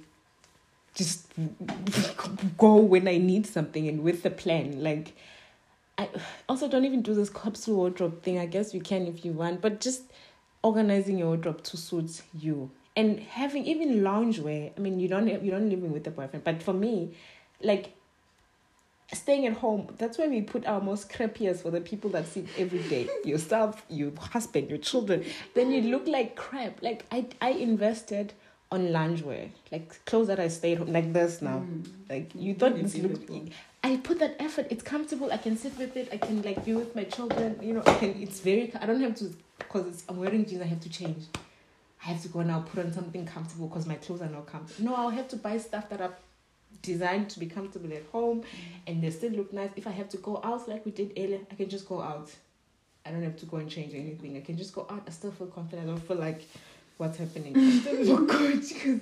just go when I need something and with the plan. Like, I also don't even do this capsule wardrobe thing. I guess you can if you want, but just organizing your wardrobe to suit you and having even loungewear. I mean, you don't you don't living with a boyfriend, but for me, like staying at home that's why we put our most crappiest for the people that sit every day yourself your husband your children then you look like crap like i i invested on loungewear. Like clothes that i stayed home like this now. Mm. Like you thought this looked i put that effort. It's comfortable. I can sit with it. I can like be with my children. You know i can it's very i don't have to because i'm wearing jeans. I have to change. I have to go now put on something comfortable because my clothes are not comfortable. No i'll have to buy stuff that are designed to be comfortable at home mm. and they still look nice. If I have to go out like we did earlier, I can just go out. I don't have to go and change anything. I can just go out. I still feel confident. I don't feel like what's happening. Look good because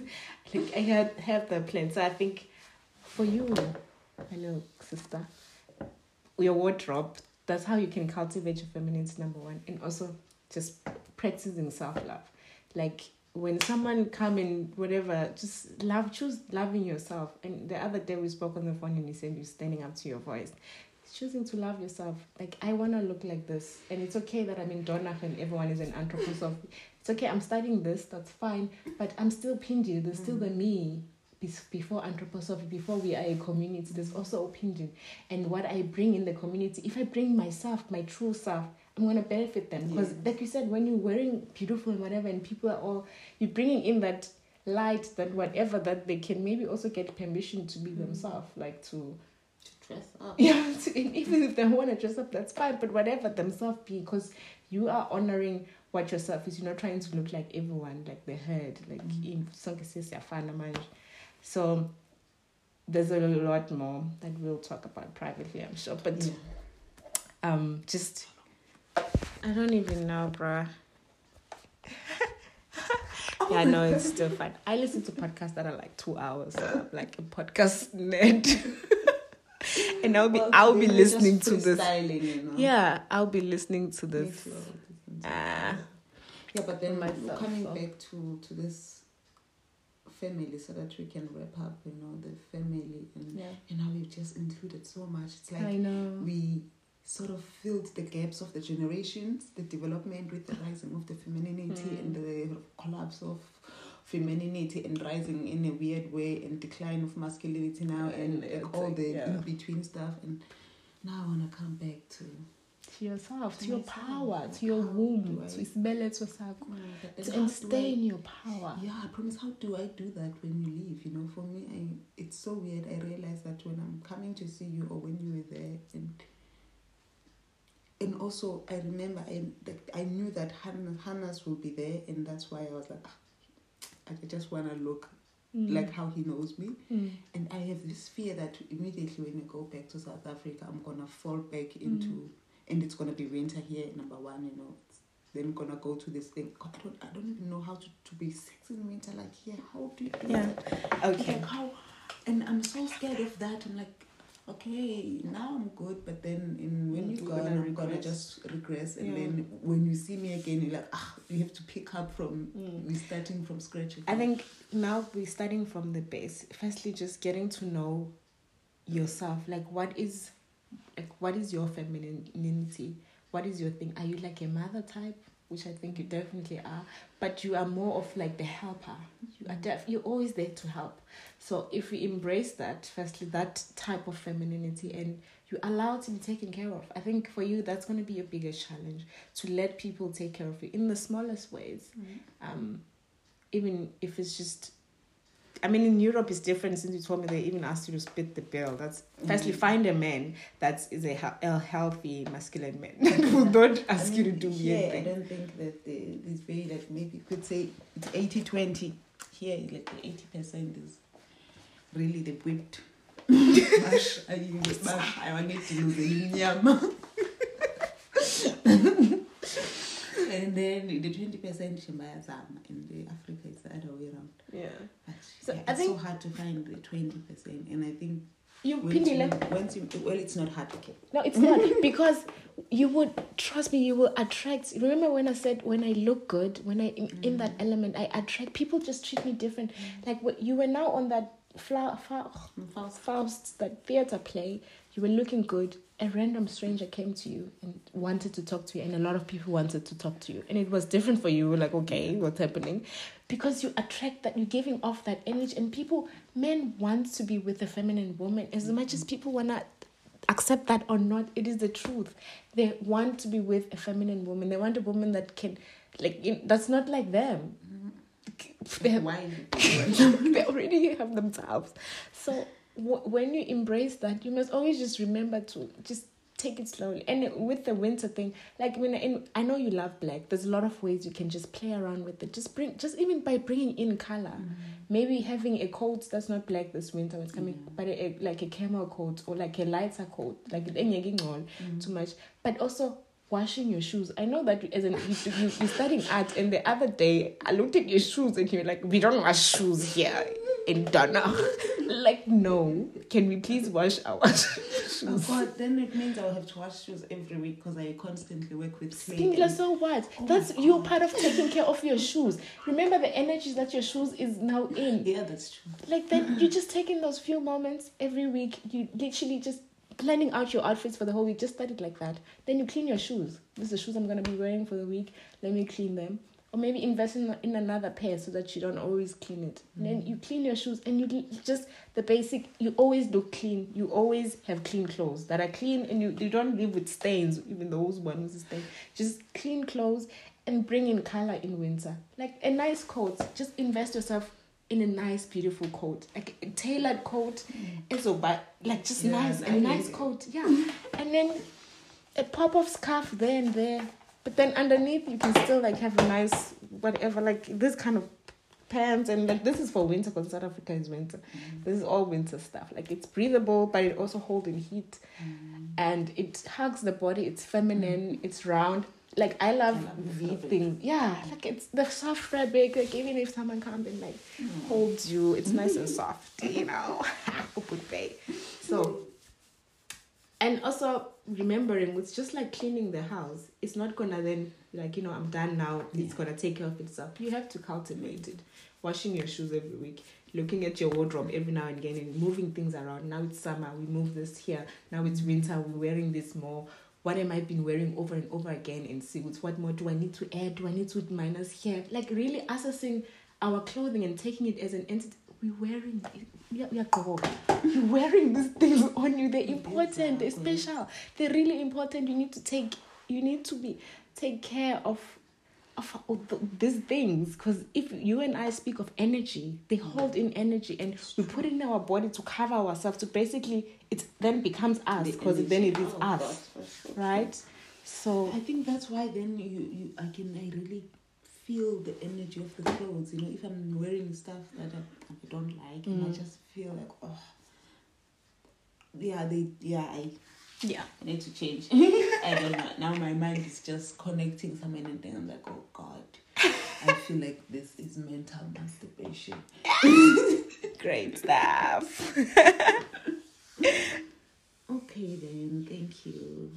like I had have the plan. So I think for you, my little sister, your wardrobe. That's how you can cultivate your femininity. Number one, and also just practicing self love. Like when someone come in whatever just love choose loving yourself and the other day we spoke on the phone and you said you're standing up to your voice choosing to love yourself like i want to look like this and it's okay that i'm in Dornach and everyone is an anthroposophy it's okay i'm studying this that's fine but i'm still pingy there's still the me before anthroposophy before we are a community. There's also opinion. And what i bring in the community if i bring myself my true self i'm going to benefit them. Because like you said when you're wearing beautiful and whatever and people are all you're bringing in that light that whatever that they can maybe also get permission to be mm. themselves like to to dress up. yeah to, even if they want to dress up that's fine but whatever themselves be because you are honoring what yourself is. You're not trying to look like everyone like the herd like in sonke sesiyafana manje. So there's a lot more that we'll talk about privately i'm sure but Yeah. um just i don't even know bruh. Yeah no it's still fun. I listen to podcasts that are like two hours so like a podcast nerd and i'll be Well, i'll be today we're just listening to this. you know. yeah i'll be listening to this too, I'll listen to Ah. Yeah, but then myself, coming so. back to to this family, so that we can wrap up, you know, the family, and Yeah. you know, we've just included so much. It's like I know. we sort of filled the gaps of the generations, the development with the rising of the femininity Mm. and the collapse of femininity and rising in a weird way and decline of masculinity now and, And all the yeah. in between stuff and now I wanna come back to to yourself, to To your power, to your how womb, I- to isibeletho sakho, how and stay I- in your power. Yeah, I promise. How do I do that when you leave? You know, for me, I it's so weird. I realize that when I'm coming to see you or when you were there, and and also I remember I that I knew that Hannah, Hannah's will be there, and that's why I was like, "Ah, I just wanna look Mm. like how he knows me, Mm. and I have this fear that immediately when we go back to South Africa, I'm gonna fall back into, Mm. And it's gonna be winter here. Number one, you know. Then gonna go to this thing. God, I don't, I don't even know how to, to be sexy in winter. Like here, how do you do Yeah. that? Okay. Like how, and I'm so scared of that. I'm like, okay, now I'm good, but then in when you're gone, I'm gonna just regress, and Yeah. then when you see me again, you're like, ah, you have to pick up from. Mm. We're starting from scratch. Again. I think now we're starting from the base. Firstly, just getting to know yourself. Like, what is, like, what is your femininity? What is your thing? Are you like a mother type? Which I think you definitely are, but you are more of like the helper. You are def- you're always there to help. So if we embrace that, firstly, that type of femininity, and you allow it to be taken care of, I think for you that's going to be a bigger challenge to let people take care of you in the smallest ways um, even if it's just I mean, in Europe, it's different since you told me they even asked you to split the bill. That's firstly find a man that is a, a healthy masculine man who don't I ask you to do here, weird I don't think that the, this very like maybe you could say it's 80 20. Here, like the 80% is really the whipped. I. I wanted to lose the. And then the 20% Shembaya Zama. In the Africa, it's the other way around. Yeah, But So, yeah, I it's think- so hard to find the 20%. And I think you once you, Phindile. once you, well, it's not hard. Okay. No, it's not because you would trust me. You will attract. Remember when I said when I look good, when I in, in mm. that element, I attract people. Just treat me different. Mm. Like what you were now on that flower, Faust. Faust, that theater play, you were looking good. A random stranger came to you and wanted to talk to you, and a lot of people wanted to talk to you, and it was different for you. You were like, okay, what's happening? Because you attract that, you're giving off that energy, and people, men want to be with a feminine woman as mm-hmm. much as people wanna accept that or not. It is the truth. They want to be with a feminine woman. They want a woman that can, like, in, that's not like them. Mm-hmm. They have Why? they already have themselves. So w- when you embrace that, you must always just remember to just take it slowly. And with the winter thing, like when in, I know you love black, there's a lot of ways you can just play around with it. Just bring, just even by bringing in color. Maybe having a coat that's not black this winter when it's coming, Yeah. but a, a- like a camel coat or like a lighter coat, like mm. Mm. too much. But also washing your shoes. I know that as an you, you, you're studying art, and the other day I looked at your shoes and you're like, we don't wash shoes here in Dornach. like, no, can we please wash our Oh shoes? God, then it means I'll have to wash shoes every week because I constantly work with clay. Spindler, and- so what? Oh That's you're part of taking care of your shoes. Remember the energies that your shoes is now in. Yeah, that's true. Like then you just taking those few moments every week. You literally just planning out your outfits for the whole week. Just start it like that. Then you clean your shoes. This is the shoes I'm gonna be wearing for the week. Let me clean them. Or maybe invest in, in another pair so that you don't always clean it. And then you clean your shoes and you just the basic. You always look clean. You always have clean clothes that are clean, and you, you don't live with stains. Even those ones with. Just clean clothes and bring in color in winter. Like a nice coat. Just invest yourself in a nice, beautiful coat, like a tailored coat. And so, but like just Yeah, nice, a nice coat, yeah. And then a pop of scarf there and there. But then underneath, you can still like have a nice whatever, like this kind of pants. And like this is for winter because South Africa is winter. Mm. This is all winter stuff. Like it's breathable, but it also holds in heat, mm. and it hugs the body. It's feminine. Mm. It's round. Like I love, I love the V things. Yeah, like it's the soft fabric. Like even if someone comes and like holds you, it's nice and soft. You know. So, and also remembering, it's just like cleaning the house. It's not gonna then like you know i'm done now it's gonna take care of itself you have to cultivate it washing your shoes every week looking at your wardrobe every now and again and moving things around now it's summer we move this here now it's winter we're wearing this more what am I been wearing over and over again in suits? What more do I need to add? Do I need to minus here? Like really assessing our clothing and taking it as an entity. We're wearing, we are, we are You're wearing these things on you. They're important. They're special. They're really important. You need to take. You need to be take care of of, these things because if you and I speak of energy, they hold in energy and we put it in our body to cover ourselves. To basically, it then becomes us because then it is oh, us, sure. right? So I think that's why then you you I can I really feel the energy of the clothes. You know, if I'm wearing stuff that I, I don't like, mm. and I mm. just feel like oh, yeah, they yeah I yeah. I need to change. I don't know. Now my mind is just connecting so many things. I'm like, oh God. I feel like this is mental masturbation. Great stuff. okay then, thank you.